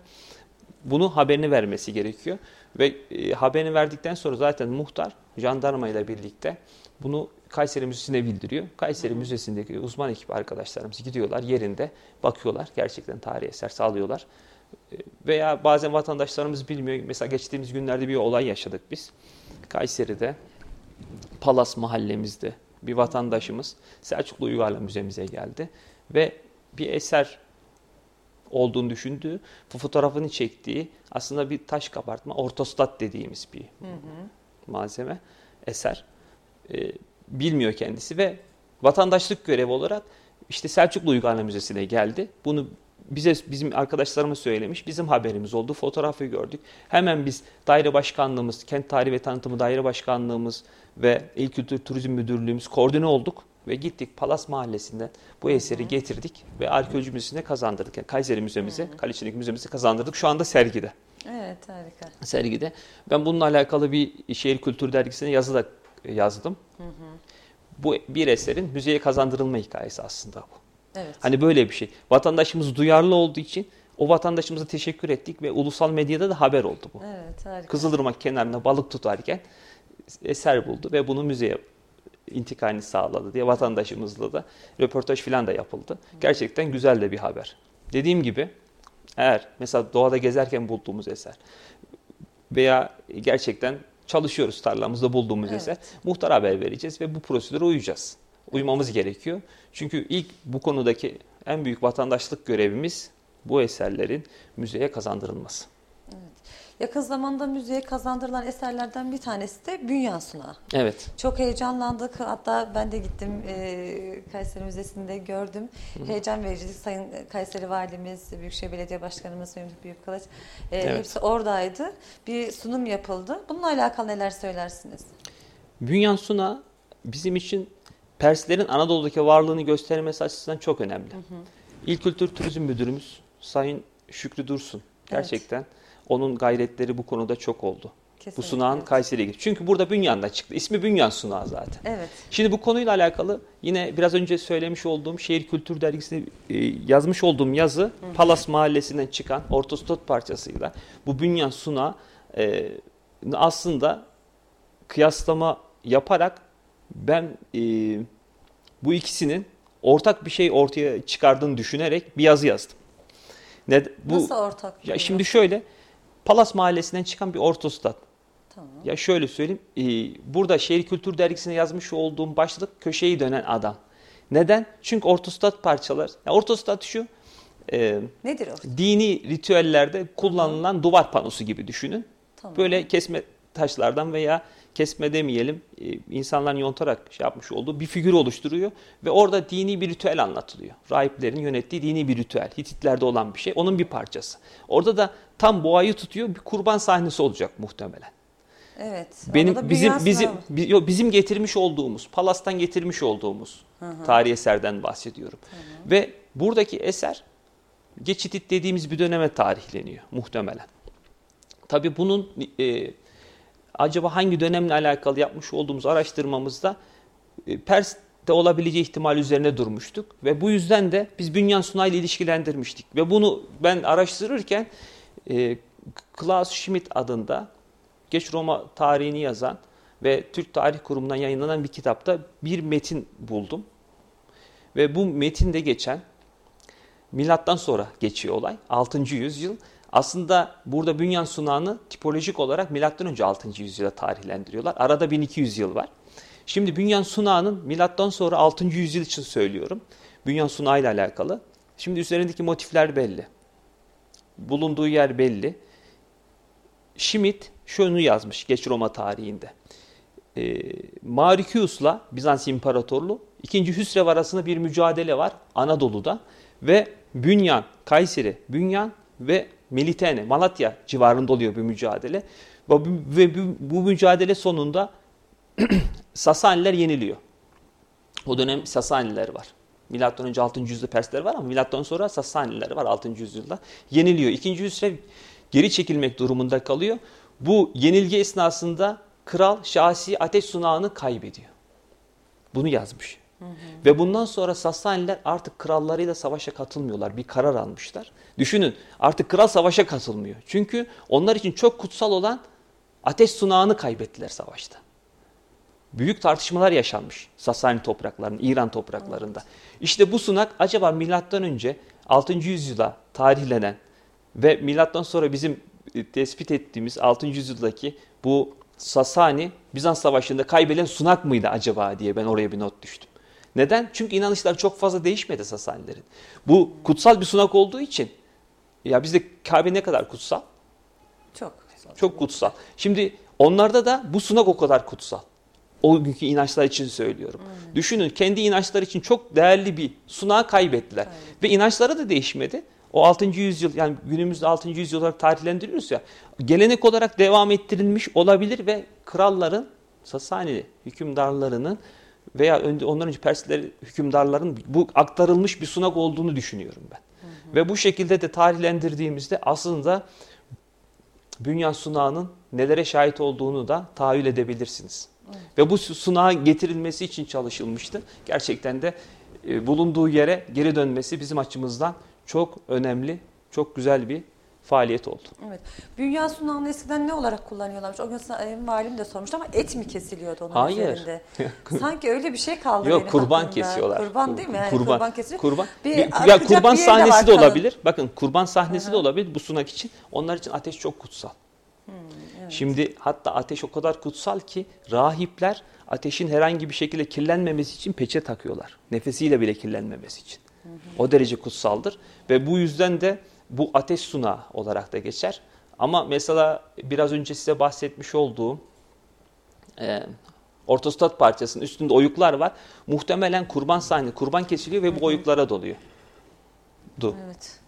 Bunu haberini vermesi gerekiyor. Ve e, haberini verdikten sonra zaten muhtar jandarma ile birlikte bunu Kayseri Müzesi'ne bildiriyor. Kayseri Müzesi'ndeki uzman ekip arkadaşlarımız gidiyorlar yerinde bakıyorlar. Gerçekten tarihi eser sağlıyorlar. Veya bazen vatandaşlarımız bilmiyor. Mesela geçtiğimiz günlerde bir olay yaşadık biz. Kayseri'de Palas mahallemizde bir vatandaşımız Selçuklu Uygarlı Müzemize geldi ve bir eser olduğunu düşündüğü, bu fotoğrafını çektiği aslında bir taş kabartma, ortostat dediğimiz bir hı hı. malzeme, eser. E, bilmiyor kendisi ve vatandaşlık görevi olarak işte Selçuklu Uygarlığı Müzesi'ne geldi. Bunu bize bizim arkadaşlarımız söylemiş. Bizim haberimiz oldu. Fotoğrafı gördük. Hemen biz daire başkanlığımız, kent tarihi ve tanıtımı daire başkanlığımız ve İl Kültür Turizm Müdürlüğümüz koordine olduk. Ve gittik Palas Mahallesi'nden bu eseri getirdik ve arkeoloji müzesine kazandırdık. Yani Kayseri Müzemize, Kaliçi'ndeki müzemize kazandırdık. Şu anda sergide. Evet harika. Sergide. Ben bununla alakalı bir şehir kültür dergisine yazı da yazdım. Hı hı. Bu bir eserin müzeye kazandırılma hikayesi aslında bu. Evet. Hani böyle bir şey. Vatandaşımız duyarlı olduğu için o vatandaşımıza teşekkür ettik ve ulusal medyada da haber oldu bu. Evet, harika. Kızılırmak kenarında balık tutarken eser buldu ve bunu müzeye intikalini sağladı diye vatandaşımızla da röportaj falan da yapıldı. Gerçekten güzel de bir haber. Dediğim gibi eğer mesela doğada gezerken bulduğumuz eser veya gerçekten çalışıyoruz tarlamızda bulduğumuz evet. eser muhtar haber vereceğiz ve bu prosedüre uyacağız. Uymamız gerekiyor. Çünkü ilk bu konudaki en büyük vatandaşlık görevimiz bu eserlerin müzeye kazandırılması. Yakın zamanda müziğe kazandırılan eserlerden bir tanesi de Bünyan Sunağı. Evet. Çok heyecanlandık. Hatta ben de gittim e, Kayseri Müzesi'nde gördüm. Hı. Heyecan verici. Sayın Kayseri Valimiz, Büyükşehir Belediye Başkanımız Memduh Büyükkılıç e, evet. hepsi oradaydı. Bir sunum yapıldı. Bununla alakalı neler söylersiniz? Bünyan Sunağı bizim için Perslerin Anadolu'daki varlığını göstermesi açısından çok önemli. Hı hı. İl Kültür Turizm Müdürümüz Sayın Şükrü Dursun gerçekten evet onun gayretleri bu konuda çok oldu. Kesinlikle, Bu sunağın evet. Kayseri'ye gitti. Çünkü burada Bünyan'da çıktı. İsmi Bünyan sunağı zaten. Evet. Şimdi bu konuyla alakalı yine biraz önce söylemiş olduğum Şehir Kültür Dergisi'ne e, yazmış olduğum yazı Palas Mahallesi'nden çıkan ortostot parçasıyla bu Bünyan Suna e, aslında kıyaslama yaparak ben e, bu ikisinin ortak bir şey ortaya çıkardığını düşünerek bir yazı yazdım. Ne, bu, Nasıl ortak? ya bir şimdi şöyle Palas Mahallesi'nden çıkan bir ortostat. Tamam. Ya şöyle söyleyeyim. e, burada Şehir Kültür Dergisi'ne yazmış olduğum başlık köşeyi dönen adam. Neden? Çünkü ortostat parçalar. Ya ortostat şu. e, Nedir o? dini ritüellerde kullanılan duvar panosu gibi düşünün. Tamam. Böyle kesme taşlardan veya kesme demeyelim e, insanların yontarak şey yapmış olduğu bir figür oluşturuyor ve orada dini bir ritüel anlatılıyor. Rahiplerin yönettiği dini bir ritüel. Hititlerde olan bir şey. Onun bir parçası. Orada da tam boğayı tutuyor bir kurban sahnesi olacak muhtemelen. Evet. Benim bizim bizim bi- bizim getirmiş olduğumuz Palas'tan getirmiş olduğumuz tarihi eserden bahsediyorum. Ve buradaki eser Geçitit dediğimiz bir döneme tarihleniyor muhtemelen. Tabii bunun e, acaba hangi dönemle alakalı yapmış olduğumuz araştırmamızda e, Pers'te olabileceği ihtimal üzerine durmuştuk ve bu yüzden de biz Bünyan Sunay ile ilişkilendirmiştik ve bunu ben araştırırken e, Klaus Schmidt adında Geç Roma tarihini yazan ve Türk Tarih Kurumu'ndan yayınlanan bir kitapta bir metin buldum. Ve bu metinde geçen milattan sonra geçiyor olay. 6. yüzyıl. Aslında burada Bünyan Sunağı'nı tipolojik olarak önce 6. yüzyıla tarihlendiriyorlar. Arada 1200 yıl var. Şimdi Bünyan Sunağı'nın milattan sonra 6. yüzyıl için söylüyorum. Bünyan Sunağı ile alakalı. Şimdi üzerindeki motifler belli. Bulunduğu yer belli. Schmidt şunu yazmış geç Roma tarihinde. E, Marikius'la Bizans İmparatorluğu 2. Hüsrev arasında bir mücadele var Anadolu'da ve Bünyan, Kayseri, Bünyan ve Melitene, Malatya civarında oluyor bu mücadele. Ve bu, bu, mücadele sonunda Sasaniler yeniliyor. O dönem Sasaniler var. Milattan önce 6. yüzyılda Persler var ama milattan sonra Sasaniler var 6. yüzyılda. Yeniliyor. 2. Hüsrev geri çekilmek durumunda kalıyor. Bu yenilgi esnasında kral şahsi ateş sunağını kaybediyor. Bunu yazmış. Ve bundan sonra Sasaniler artık krallarıyla savaşa katılmıyorlar. Bir karar almışlar. Düşünün artık kral savaşa katılmıyor. Çünkü onlar için çok kutsal olan ateş sunağını kaybettiler savaşta. Büyük tartışmalar yaşanmış Sasani topraklarında, İran topraklarında. İşte bu sunak acaba milattan önce 6. yüzyıla tarihlenen ve milattan sonra bizim e, tespit ettiğimiz 6. yüzyıldaki bu Sasani Bizans Savaşı'nda kaybedilen sunak mıydı acaba diye ben oraya bir not düştüm. Neden? Çünkü inanışlar çok fazla değişmedi Sasanilerin. Bu kutsal bir sunak olduğu için ya bizde Kabe ne kadar kutsal? Çok. Çok kutsal. Şimdi onlarda da bu sunak o kadar kutsal. O günkü inançlar için söylüyorum. Düşünün kendi inançları için çok değerli bir sunağı kaybettiler. Ve inançları da değişmedi. O 6. yüzyıl yani günümüzde 6. yüzyıl olarak tarihlendiriyoruz ya. Gelenek olarak devam ettirilmiş olabilir ve kralların Sasani hükümdarlarının veya ondan önce Persler hükümdarların bu aktarılmış bir sunak olduğunu düşünüyorum ben. Ve bu şekilde de tarihlendirdiğimizde aslında Bünyan sunağının nelere şahit olduğunu da tahayyül edebilirsiniz. Ve bu sunağın getirilmesi için çalışılmıştı. Gerçekten de e, bulunduğu yere geri dönmesi bizim açımızdan çok önemli, çok güzel bir faaliyet oldu. Evet. Bünyan sunağını eskiden ne olarak kullanıyorlarmış? O gün sa- valim de sormuştu ama et mi kesiliyordu onun Hayır. üzerinde? Sanki öyle bir şey kaldı Yok benim kurban aklımda. kesiyorlar. Kurban değil mi? Yani kurban, kurban kesiliyor. Kurban. Bir Bir- ya kurban bir de sahnesi de kalın. olabilir. Bakın kurban sahnesi de olabilir bu sunak için. Onlar için ateş çok kutsal. Hmm, Şimdi hatta ateş o kadar kutsal ki rahipler ateşin herhangi bir şekilde kirlenmemesi için peçe takıyorlar. Nefesiyle bile kirlenmemesi için. O derece kutsaldır ve bu yüzden de bu ateş sunağı olarak da geçer. Ama mesela biraz önce size bahsetmiş olduğum e, ortostat parçasının üstünde oyuklar var. Muhtemelen kurban sahne, kurban kesiliyor ve bu oyuklara doluyor. Du. Evet.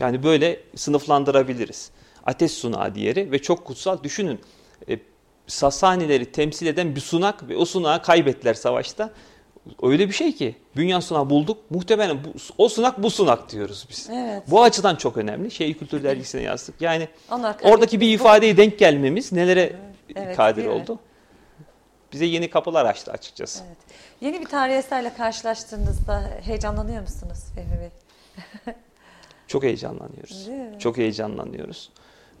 Yani böyle sınıflandırabiliriz. Ateş sunağı diğeri ve çok kutsal. Düşünün e, Sasanileri temsil eden bir sunak ve o sunağı kaybettiler savaşta. Öyle bir şey ki Bünyan sunağı bulduk. Muhtemelen bu, o sunak bu sunak diyoruz biz. Evet. Bu açıdan çok önemli. Şehir Kültür Dergisi'ne yazdık. Yani Onlar oradaki bir ifadeye denk gelmemiz nelere Evet, kadir değil mi? oldu? Bize yeni kapılar açtı açıkçası. Evet. Yeni bir tarihi eserle karşılaştığınızda heyecanlanıyor musunuz Fehmi Bey? Çok heyecanlanıyoruz. Çok heyecanlanıyoruz.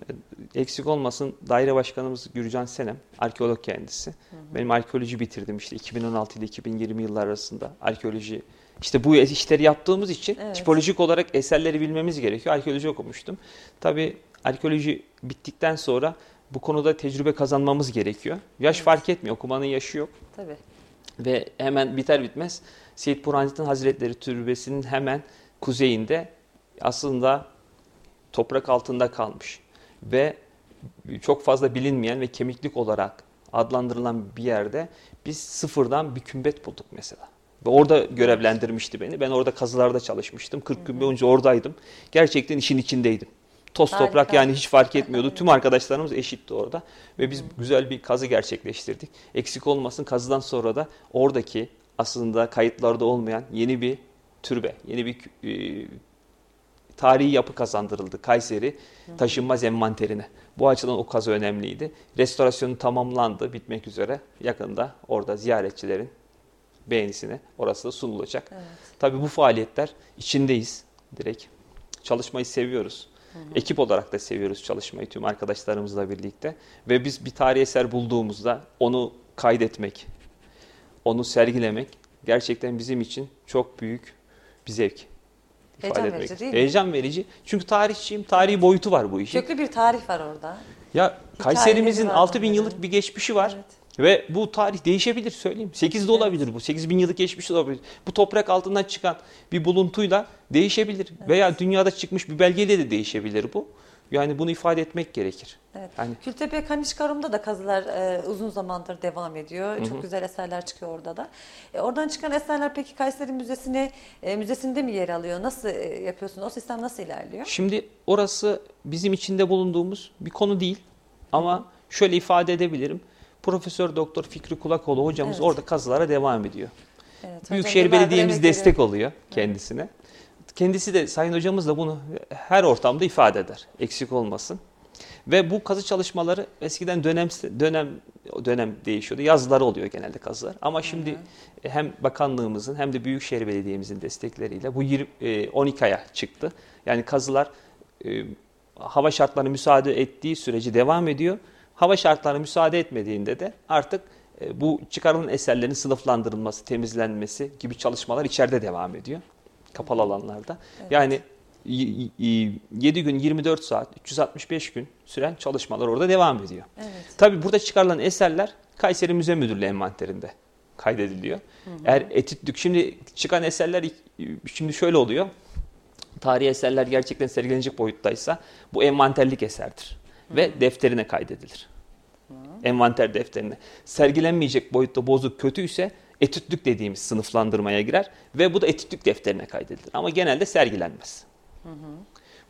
E, Eksik olmasın daire başkanımız Gürcan Senem, arkeolog kendisi. Benim arkeoloji bitirdim işte 2016 ile 2020 yıllar arasında arkeoloji. İşte bu işleri yaptığımız için Evet. tipolojik olarak eserleri bilmemiz gerekiyor. Arkeoloji okumuştum. Tabii arkeoloji bittikten sonra bu konuda tecrübe kazanmamız gerekiyor. Yaş fark etmiyor, okumanın yaşı yok. Tabii. Ve hemen biter bitmez Seyit Burhanettin Hazretleri Türbesi'nin hemen kuzeyinde aslında toprak altında kalmış. Ve çok fazla bilinmeyen ve kemiklik olarak adlandırılan bir yerde biz sıfırdan bir kümbet bulduk mesela. Ve orada görevlendirmişti beni. Ben orada kazılarda çalışmıştım. 40 gün boyunca oradaydım. Gerçekten işin içindeydim. Toz Harika. toprak yani hiç fark etmiyordu. Tüm arkadaşlarımız eşitti orada. Ve biz güzel bir kazı gerçekleştirdik. Eksik olmasın kazıdan sonra da oradaki aslında kayıtlarda olmayan yeni bir türbe, yeni bir e, tarihi yapı kazandırıldı Kayseri taşınmaz envanterine. Bu açıdan o kazı önemliydi. Restorasyonu tamamlandı, bitmek üzere. Yakında orada ziyaretçilerin beğenisine orası da sunulacak. Evet. Tabii bu faaliyetler içindeyiz direkt. Çalışmayı seviyoruz. Ekip olarak da seviyoruz çalışmayı tüm arkadaşlarımızla birlikte. Ve biz bir tarihi eser bulduğumuzda onu kaydetmek, onu sergilemek gerçekten bizim için çok büyük bir zevk. Heyecan ifade verici etmek. değil mi? Heyecan verici. Çünkü tarihçiyim, tarihi boyutu var bu işin. Köklü bir tarih var orada. Ya Kayserimizin var 6000 bunların. yıllık bir geçmişi var. Evet. Ve bu tarih değişebilir söyleyeyim. 8 de olabilir bu. 8000 yıllık geçmiş de olabilir. Bu toprak altından çıkan bir buluntuyla değişebilir. Veya dünyada çıkmış bir belgeyle de değişebilir bu. Yani bunu ifade etmek gerekir. Evet. Yani Kültepe Kanişkarum'da da kazılar e, uzun zamandır devam ediyor. Çok güzel eserler çıkıyor orada da. E, oradan çıkan eserler peki Kayseri Müzesi'ne e, müzesinde mi yer alıyor? Nasıl e, yapıyorsunuz? O sistem nasıl ilerliyor? Şimdi orası bizim içinde bulunduğumuz bir konu değil. Ama şöyle ifade edebilirim. Profesör Doktor Fikri Kulakoğlu hocamız Evet. orada kazılara devam ediyor. Evet, Büyükşehir Belediye'miz destek oluyor kendisine. Kendisi de Sayın Hocamız da bunu her ortamda ifade eder. Eksik olmasın. Ve bu kazı çalışmaları eskiden dönem dönem dönem değişiyordu. Yazıları oluyor genelde kazılar. Ama şimdi hem bakanlığımızın hem de Büyükşehir Belediye'mizin destekleriyle bu 20, e, 12 aya çıktı. Yani kazılar e, hava şartları müsaade ettiği sürece devam ediyor. Hava şartları müsaade etmediğinde de artık e, bu çıkarılan eserlerin sınıflandırılması, temizlenmesi gibi çalışmalar içeride devam ediyor. Kapalı alanlarda. Yani 7 gün 24 saat 365 gün süren çalışmalar orada devam ediyor. Evet. Tabii burada çıkarılan eserler Kayseri Müze Müdürlüğü envanterinde kaydediliyor. Eğer etütlük şimdi çıkan eserler şimdi şöyle oluyor. Tarihi eserler gerçekten sergilenecek boyuttaysa bu envanterlik eserdir ve defterine kaydedilir. Envanter defterine. Sergilenmeyecek boyutta bozuk kötüyse etütlük dediğimiz sınıflandırmaya girer ve bu da etütlük defterine kaydedilir. Ama genelde sergilenmez.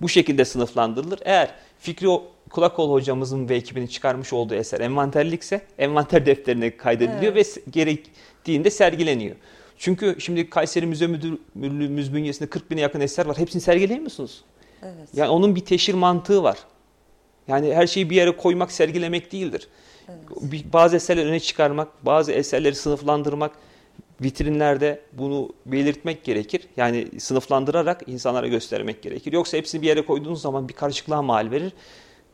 Bu şekilde sınıflandırılır. Eğer Fikri Kulakoğlu hocamızın ve ekibinin çıkarmış olduğu eser envanterlikse envanter defterine kaydediliyor ve se- gerektiğinde sergileniyor. Çünkü şimdi Kayseri Müze Müdür- Müdürlüğümüz bünyesinde 40 bine yakın eser var. Hepsini sergileyemiyorsunuz. Evet. Yani onun bir teşhir mantığı var. Yani her şeyi bir yere koymak, sergilemek değildir. Bir- Bazı eserleri öne çıkarmak, bazı eserleri sınıflandırmak, vitrinlerde bunu belirtmek gerekir. Yani sınıflandırarak insanlara göstermek gerekir. Yoksa hepsini bir yere koyduğunuz zaman bir karışıklığa mal verir.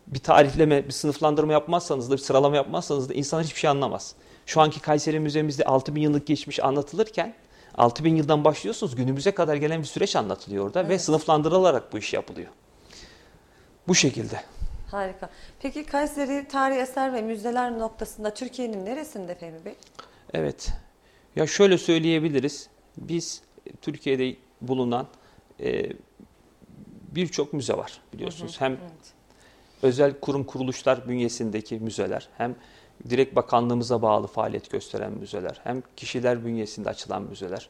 Bir tarihleme, bir sınıflandırma yapmazsanız da, bir sıralama yapmazsanız da insanlar hiçbir şey anlamaz. Şu anki Kayseri Müzemizde 6000 yıllık geçmiş anlatılırken 6000 yıldan başlıyorsunuz günümüze kadar gelen bir süreç anlatılıyor orada ve sınıflandırılarak bu iş yapılıyor. Bu şekilde. Harika. Peki Kayseri tarihi eser ve müzeler noktasında Türkiye'nin neresinde Fehmi Bey? Evet. Ya şöyle söyleyebiliriz. Biz e, Türkiye'de bulunan e, birçok müze var biliyorsunuz. Hem Evet. özel kurum kuruluşlar bünyesindeki müzeler, hem direkt bakanlığımıza bağlı faaliyet gösteren müzeler, hem kişiler bünyesinde açılan müzeler.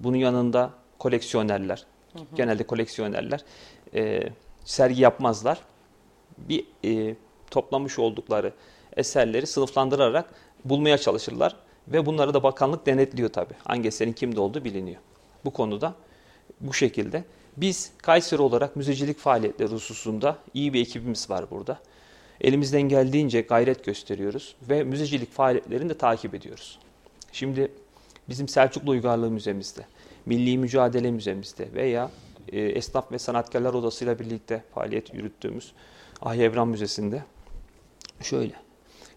Bunun yanında koleksiyonerler, genelde koleksiyonerler e, sergi yapmazlar. Bir e, toplamış oldukları eserleri sınıflandırarak bulmaya çalışırlar Ve bunları da bakanlık denetliyor tabii. Hangi eserin kimde olduğu biliniyor. Bu konuda bu şekilde. Biz Kayseri olarak müzecilik faaliyetleri hususunda iyi bir ekibimiz var burada. Elimizden geldiğince gayret gösteriyoruz ve müzecilik faaliyetlerini de takip ediyoruz. Şimdi bizim Selçuklu Uygarlığı Müzemizde, Milli Mücadele Müzemizde veya e, Esnaf ve Sanatkarlar Odası'yla birlikte faaliyet yürüttüğümüz Ahi Evran Müzesi'nde şöyle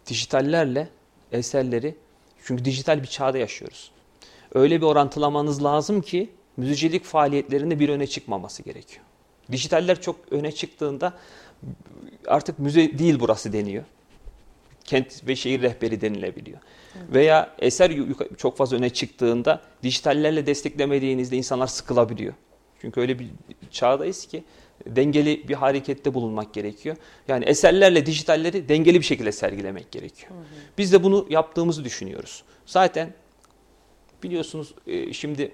dijitallerle eserleri çünkü dijital bir çağda yaşıyoruz. Öyle bir orantılamanız lazım ki müzecilik faaliyetlerinde bir öne çıkmaması gerekiyor. Dijitaller çok öne çıktığında artık müze değil burası deniyor. Kent ve şehir rehberi denilebiliyor. Evet. Veya eser çok fazla öne çıktığında dijitallerle desteklemediğinizde insanlar sıkılabiliyor. Çünkü öyle bir çağdayız ki dengeli bir harekette bulunmak gerekiyor. Yani eserlerle dijitalleri dengeli bir şekilde sergilemek gerekiyor. Hı hı. Biz de bunu yaptığımızı düşünüyoruz. Zaten biliyorsunuz e, şimdi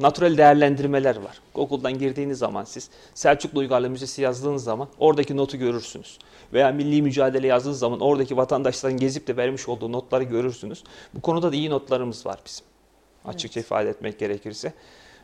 natural değerlendirmeler var. Google'dan girdiğiniz zaman siz Selçuklu Uygarlığı Müzesi yazdığınız zaman oradaki notu görürsünüz. Veya milli mücadele yazdığınız zaman oradaki vatandaşların gezip de vermiş olduğu notları görürsünüz. Bu konuda da iyi notlarımız var bizim. Açıkça evet. ifade etmek gerekirse.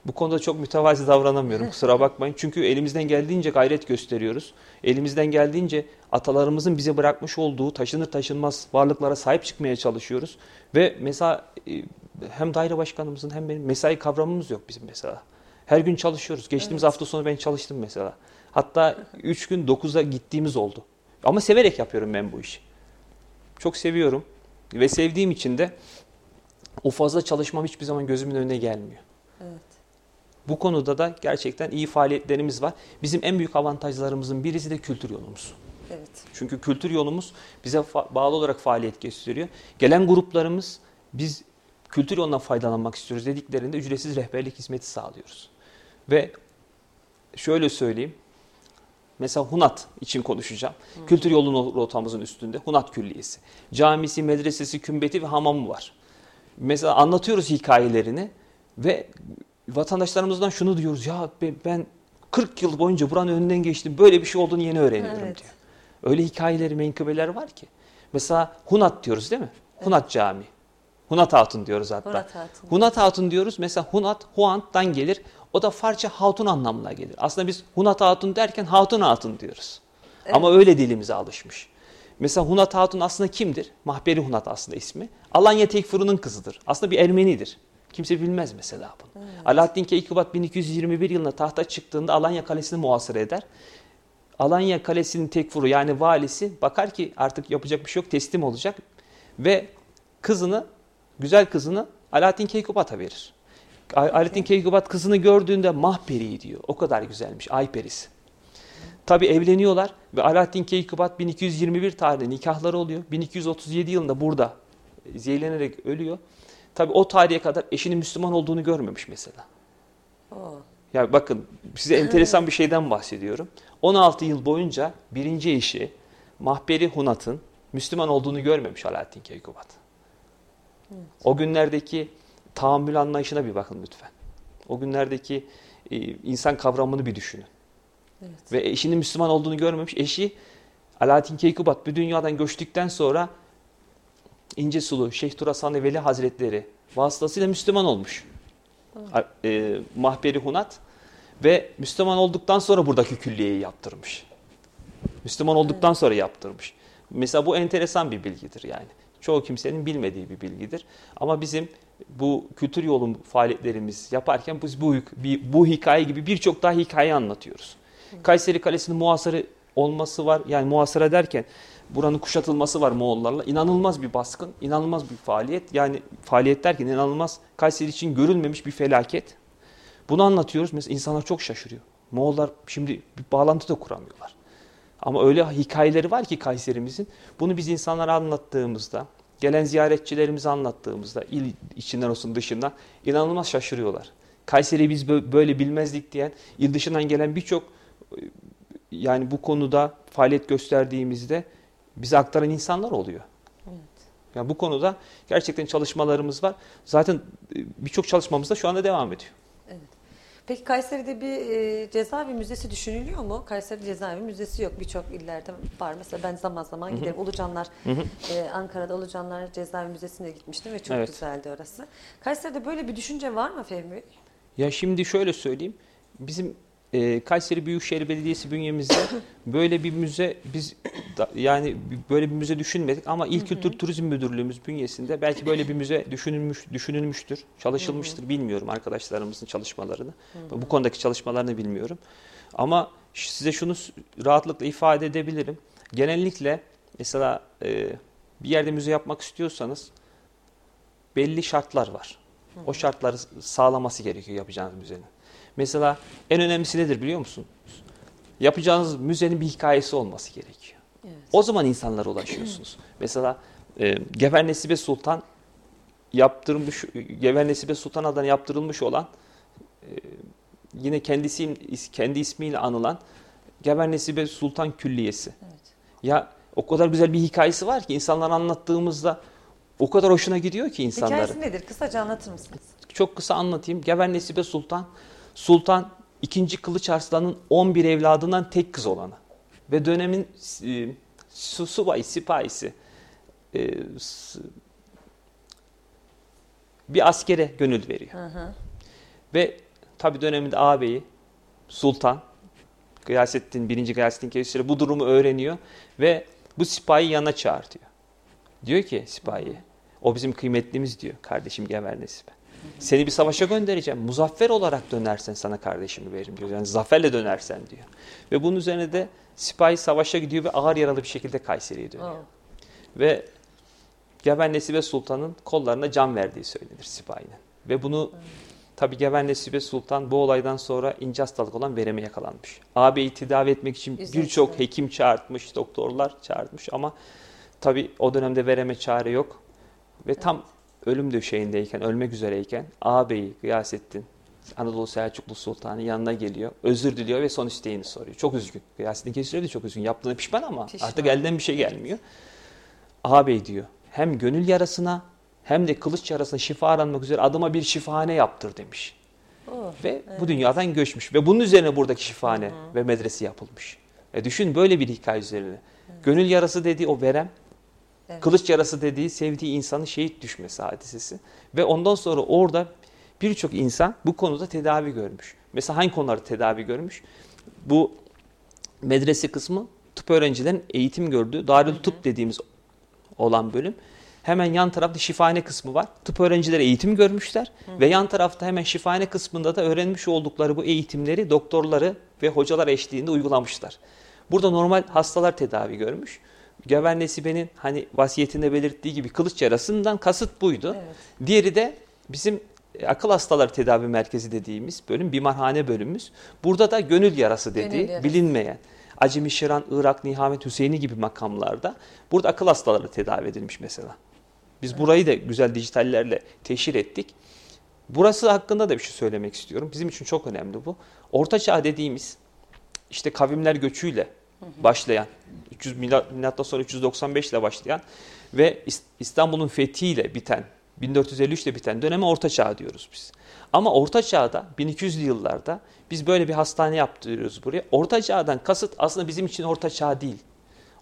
Bu konuda çok mütevazi davranamıyorum kusura bakmayın. Çünkü elimizden geldiğince gayret gösteriyoruz. Elimizden geldiğince atalarımızın bize bırakmış olduğu taşınır taşınmaz varlıklara sahip çıkmaya çalışıyoruz. Ve mesela e, hem daire başkanımızın hem benim mesai kavramımız yok bizim mesela. Her gün çalışıyoruz. Geçtiğimiz evet. hafta sonu ben çalıştım mesela. Hatta 3 gün 9'a gittiğimiz oldu. Ama severek yapıyorum ben bu işi. Çok seviyorum. Ve sevdiğim için de o fazla çalışmam hiçbir zaman gözümün önüne gelmiyor. Evet. Bu konuda da gerçekten iyi faaliyetlerimiz var. Bizim en büyük avantajlarımızın birisi de kültür yolumuz. Evet. Çünkü kültür yolumuz bize bağlı olarak faaliyet gösteriyor. Gelen gruplarımız biz kültür yolundan faydalanmak istiyoruz dediklerinde ücretsiz rehberlik hizmeti sağlıyoruz. Ve şöyle söyleyeyim. Mesela Hunat için konuşacağım. Hı. Kültür yolu rotamızın üstünde Hunat Külliyesi. Camisi, medresesi, kümbeti ve hamamı var. Mesela anlatıyoruz hikayelerini ve vatandaşlarımızdan şunu diyoruz. Ya ben 40 yıl boyunca buranın önünden geçtim. Böyle bir şey olduğunu yeni öğreniyorum evet. diyor. Öyle hikayeleri, menkıbeler var ki. Mesela Hunat diyoruz değil mi? Evet. Hunat Camii. Hunat Hatun diyoruz hatta. Hunat Hatun. Hunat Hatun diyoruz. Mesela Hunat, Huant'tan gelir. O da Farsça hatun anlamına gelir. Aslında biz Hunat Hatun derken Hatun Hatun diyoruz. Evet. Ama öyle dilimize alışmış. Mesela Hunat Hatun aslında kimdir? Mahberi Hunat aslında ismi. Alanya Tekfuru'nun kızıdır. Aslında bir Ermenidir. Kimse bilmez mesela bunu. Evet. Alaaddin Keykubat 1221 yılında tahta çıktığında Alanya Kalesi'ni muhasır eder. Alanya Kalesi'nin tekfuru yani valisi bakar ki artık yapacak bir şey yok teslim olacak ve kızını güzel kızını Alaaddin Keykubat'a verir. Alaaddin Keykubat kızını gördüğünde mahperi diyor. O kadar güzelmiş. Ay perisi. Tabi evleniyorlar ve Alaaddin Keykubat 1221 tarihinde nikahları oluyor. 1237 yılında burada zehirlenerek ölüyor. Tabi o tarihe kadar eşinin Müslüman olduğunu görmemiş mesela. Oh. Ya bakın size enteresan bir şeyden bahsediyorum. 16 yıl boyunca birinci eşi Mahberi Hunat'ın Müslüman olduğunu görmemiş Alaaddin Keykubat. Evet. O günlerdeki tahammül anlayışına bir bakın lütfen. O günlerdeki e, insan kavramını bir düşünün. Evet. Ve eşinin Müslüman olduğunu görmemiş. Eşi Alaaddin Keykubat bu dünyadan göçtükten sonra İnce Sulu Şeyh Turasan Veli Hazretleri vasıtasıyla Müslüman olmuş. Evet. E, Mahberi Hunat ve Müslüman olduktan sonra buradaki külliyeyi yaptırmış. Müslüman olduktan evet. sonra yaptırmış. Mesela bu enteresan bir bilgidir yani. Çoğu kimsenin bilmediği bir bilgidir. Ama bizim bu kültür yolu faaliyetlerimiz yaparken biz bu, bu hikaye gibi birçok daha hikaye anlatıyoruz. Kayseri Kalesi'nin muhasarı olması var. Yani muhasara derken buranın kuşatılması var Moğollarla. İnanılmaz bir baskın, inanılmaz bir faaliyet. Yani faaliyet derken inanılmaz Kayseri için görülmemiş bir felaket. Bunu anlatıyoruz. Mesela insanlar çok şaşırıyor. Moğollar şimdi bir bağlantı da kuramıyorlar. Ama öyle hikayeleri var ki Kayserimizin. Bunu biz insanlara anlattığımızda, gelen ziyaretçilerimize anlattığımızda, il içinden olsun dışından inanılmaz şaşırıyorlar. Kayseri biz böyle bilmezdik diyen, il dışından gelen birçok yani bu konuda faaliyet gösterdiğimizde bize aktaran insanlar oluyor. Evet. Yani bu konuda gerçekten çalışmalarımız var. Zaten e, birçok çalışmamız da şu anda devam ediyor. Evet. Peki Kayseri'de bir e, cezaevi müzesi düşünülüyor mu? Kayseri cezaevi müzesi yok. Birçok illerde var. Mesela ben zaman zaman giderim. Ulucanlar, e, Ankara'da Ulucanlar Cezaevi Müzesi'ne gitmiştim ve çok Evet. güzeldi orası. Kayseri'de böyle bir düşünce var mı Fehmi Bey? Ya şimdi şöyle söyleyeyim. Bizim e, Kayseri Büyükşehir Belediyesi bünyemizde böyle bir müze biz da- yani böyle bir müze düşünmedik ama İl Kültür Turizm Müdürlüğümüz bünyesinde belki böyle bir müze düşünülmüş düşünülmüştür, çalışılmıştır bilmiyorum arkadaşlarımızın çalışmalarını. Bu konudaki çalışmalarını bilmiyorum. Ama size şunu rahatlıkla ifade edebilirim. Genellikle mesela e, bir yerde müze yapmak istiyorsanız belli şartlar var. O şartları sağlaması gerekiyor yapacağınız müzenin. Mesela en önemlisi nedir biliyor musun? Yapacağınız müzenin bir hikayesi olması gerekiyor. Evet. O zaman insanlara ulaşıyorsunuz. Mesela e, Gever Nesibe Sultan yaptırmış, Gever Nesibe Sultan adına yaptırılmış olan e, yine kendisi kendi ismiyle anılan Gever Nesibe Sultan Külliyesi. Evet. Ya o kadar güzel bir hikayesi var ki insanlara anlattığımızda o kadar hoşuna gidiyor ki insanların. Hikayesi nedir? Kısaca anlatır mısınız? Çok kısa anlatayım. Gever Nesibe Sultan, Sultan 2. Kılıç Arslan'ın 11 evladından tek kız olanı. Ve dönemin e, su- subayı, sipahisi. e, bir askere gönül veriyor. Hı hı. Ve tabi döneminde ağabeyi Sultan Gıyasettin, 1. Gıyasettin Kevser'i bu durumu öğreniyor ve bu sipahi yanına çağır diyor. Diyor ki sipahiye, o bizim kıymetlimiz diyor kardeşim Gever Nesibe. Seni bir savaşa göndereceğim. Muzaffer olarak dönersen sana kardeşimi veririm diyor. Yani zaferle dönersen diyor. Ve bunun üzerine de sipahi savaşa gidiyor ve ağır yaralı bir şekilde Kayseri'ye dönüyor. Oo. Ve Geven Nesibe Sultan'ın kollarına can verdiği söylenir sipahinin. Ve bunu tabi Geven Nesibe Sultan bu olaydan sonra ince hastalık olan vereme yakalanmış. Ağabeyi tedavi etmek için birçok hekim çağırtmış, doktorlar çağırtmış ama tabi o dönemde vereme çare yok. Ve tam ölüm döşeğindeyken, ölmek üzereyken ağabeyi Gıyasettin Anadolu Selçuklu Sultan'ın yanına geliyor. Özür diliyor ve son isteğini soruyor. Çok üzgün. Gıyasettin Kesir'e de çok üzgün. Yaptığına pişman ama Pişman. artık elden bir şey gelmiyor. Ağabey diyor hem gönül yarasına hem de kılıç yarasına şifa aranmak üzere adıma bir şifahane yaptır demiş. Oo. Ve bu dünyadan göçmüş. Ve bunun üzerine buradaki şifahane ve medrese yapılmış. E düşün böyle bir hikaye üzerine. Gönül yarası dediği o verem, Evet. kılıç yarası dediği sevdiği insanın şehit düşmesi hadisesi. Ve ondan sonra orada birçok insan bu konuda tedavi görmüş. Mesela hangi konularda tedavi görmüş? Bu medrese kısmı tıp öğrencilerin eğitim gördüğü Darül Tıp dediğimiz olan bölüm. Hemen yan tarafta şifahane kısmı var. Tıp öğrencileri eğitim görmüşler ve yan tarafta hemen şifahane kısmında da öğrenmiş oldukları bu eğitimleri doktorları ve hocalar eşliğinde uygulamışlar. Burada normal hastalar tedavi görmüş. Gever Nesibe'nin hani vasiyetinde belirttiği gibi kılıç yarasından kasıt buydu. Evet. Diğeri de bizim e, akıl hastaları tedavi merkezi dediğimiz bölüm, bimarhane bölümümüz. Burada da gönül yarası dediği Gönül yarası. bilinmeyen Acemi Şiran, Irak, Nihamet, Hüseyini gibi makamlarda burada akıl hastaları tedavi edilmiş mesela. Biz burayı da güzel dijitallerle teşhir ettik. Burası hakkında da bir şey söylemek istiyorum. Bizim için çok önemli bu. Orta Çağ dediğimiz işte kavimler göçüyle başlayan 300 milat, milattan sonra 395 ile başlayan ve İs- İstanbul'un fethiyle biten 1453 ile biten döneme Orta Çağ diyoruz biz. Ama Orta Çağ'da 1200'lü yıllarda biz böyle bir hastane yaptırıyoruz buraya. Orta Çağ'dan kasıt aslında bizim için Orta Çağ değil.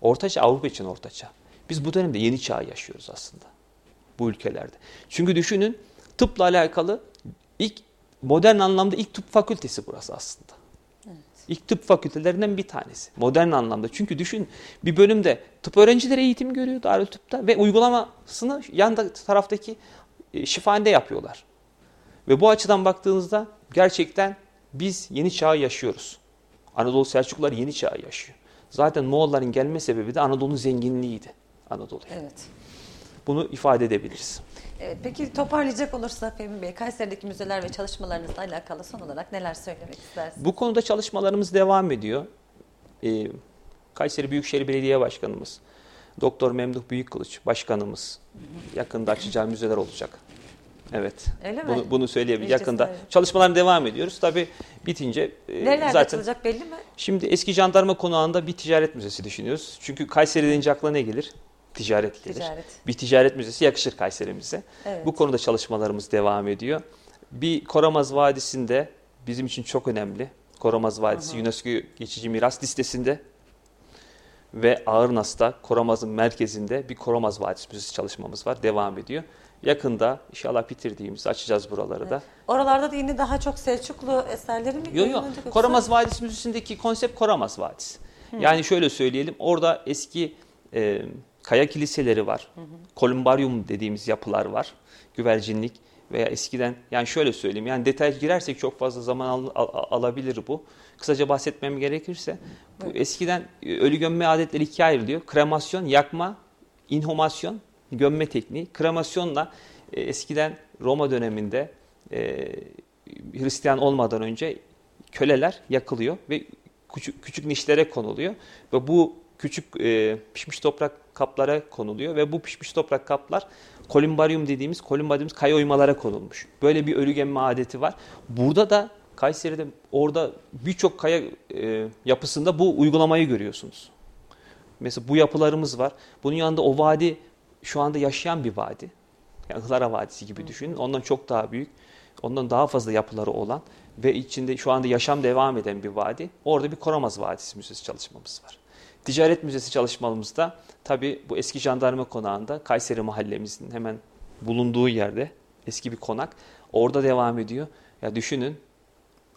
Orta Çağ Avrupa için Orta Çağ. Biz bu dönemde yeni çağ yaşıyoruz aslında bu ülkelerde. Çünkü düşünün tıpla alakalı ilk modern anlamda ilk tıp fakültesi burası aslında. İlk tıp fakültelerinden bir tanesi. Modern anlamda. Çünkü düşün bir bölümde tıp öğrencileri eğitim görüyor Darül Tıp'ta ve uygulamasını yan taraftaki e, şifanede yapıyorlar. Ve bu açıdan baktığınızda gerçekten biz yeni çağı yaşıyoruz. Anadolu Selçuklular yeni çağı yaşıyor. Zaten Moğolların gelme sebebi de Anadolu'nun zenginliğiydi. Anadolu'ya. Evet. Bunu ifade edebiliriz. Evet, peki toparlayacak olursa Fehmi Bey, Kayseri'deki müzeler ve çalışmalarınızla alakalı son olarak neler söylemek istersiniz? Bu konuda çalışmalarımız devam ediyor. Ee, Kayseri Büyükşehir Belediye Başkanımız, Doktor Memduh Büyükkılıç Başkanımız yakında açacağı müzeler olacak. Evet. Öyle mi? Bunu, bunu söyleyebilirim. Yakında çalışmalarına devam ediyoruz. Tabii bitince e, Nerelerde zaten açılacak belli mi? şimdi eski jandarma konağında bir ticaret müzesi düşünüyoruz. Çünkü Kayseri deyince aklına ne gelir? Ticaret gelir. Ticaret. Bir ticaret müzesi yakışır Kayseri'mize. Evet. Bu konuda çalışmalarımız devam ediyor. Bir Koramaz Vadisi'nde bizim için çok önemli. Koramaz Vadisi UNESCO geçici miras listesinde ve Ağırnas'ta Koramaz'ın merkezinde bir Koramaz Vadisi Müzesi çalışmamız var. Devam ediyor. Yakında inşallah bitirdiğimizde açacağız buraları da. Oralarda da yine daha çok Selçuklu eserleri mi? Yok yok. yoksa- Koramaz Vadisi Müzesi'ndeki konsept Koramaz Vadisi. Yani şöyle söyleyelim. Orada eski e, kaya kiliseleri var. Kolumbaryum dediğimiz yapılar var. Güvercinlik veya eskiden yani şöyle söyleyeyim. Yani detay girersek çok fazla zaman al- al- alabilir bu. Kısaca bahsetmem gerekirse bu eskiden e, ölü gömme adetleri ikiye ayrılıyor. Kremasyon, yakma, inhumasyon, gömme tekniği. Kremasyonla e, eskiden Roma döneminde e, Hristiyan olmadan önce köleler yakılıyor ve küçük, küçük nişlere konuluyor ve bu küçük e, pişmiş toprak kaplara konuluyor ve bu pişmiş toprak kaplar kolumbarium dediğimiz kolumbarium kaya oymalara konulmuş. Böyle bir ölü gemme adeti var. Burada da Kayseri'de orada birçok kaya e, yapısında bu uygulamayı görüyorsunuz. Mesela bu yapılarımız var. Bunun yanında o vadi şu anda yaşayan bir vadi. Yani Ihlara Vadisi gibi düşünün. Ondan çok daha büyük. Ondan daha fazla yapıları olan ve içinde şu anda yaşam devam eden bir vadi. Orada bir Koramaz Vadisi Müzesi çalışmamız var. Ticaret Müzesi çalışmamızda tabii bu eski jandarma konağında Kayseri mahallemizin hemen bulunduğu yerde eski bir konak. Orada devam ediyor. Ya düşünün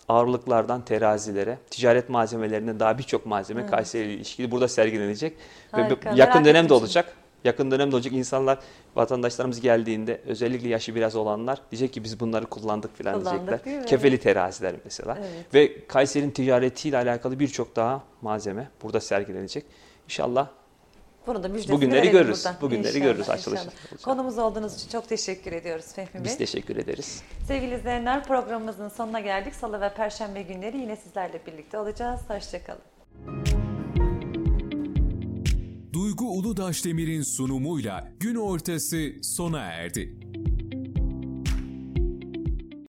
ağırlıklardan terazilere, ticaret malzemelerinden daha birçok malzeme Kayseri ile ilişkili burada sergilenecek. Ve Harika, bu- yakın dönemde olacak. Yakın dönemde olacak insanlar, vatandaşlarımız geldiğinde özellikle yaşı biraz olanlar diyecek ki biz bunları kullandık falan Kullandık, diyecekler. Kefeli teraziler mesela. Evet. Ve Kayseri'nin ticaretiyle alakalı birçok daha malzeme burada sergilenecek. İnşallah Bunu da müjdesini Bugünleri görürüz. buradan. Bugünleri İnşallah, görürüz açılış inşallah. olacak. Konumuz olduğunuz için çok teşekkür ediyoruz Fehmi Bey. biz teşekkür ederiz. Sevgili izleyenler programımızın sonuna geldik. Salı ve Perşembe günleri yine sizlerle birlikte olacağız. Hoşçakalın. Duygu Uludaş Demir'in sunumuyla gün ortası sona erdi.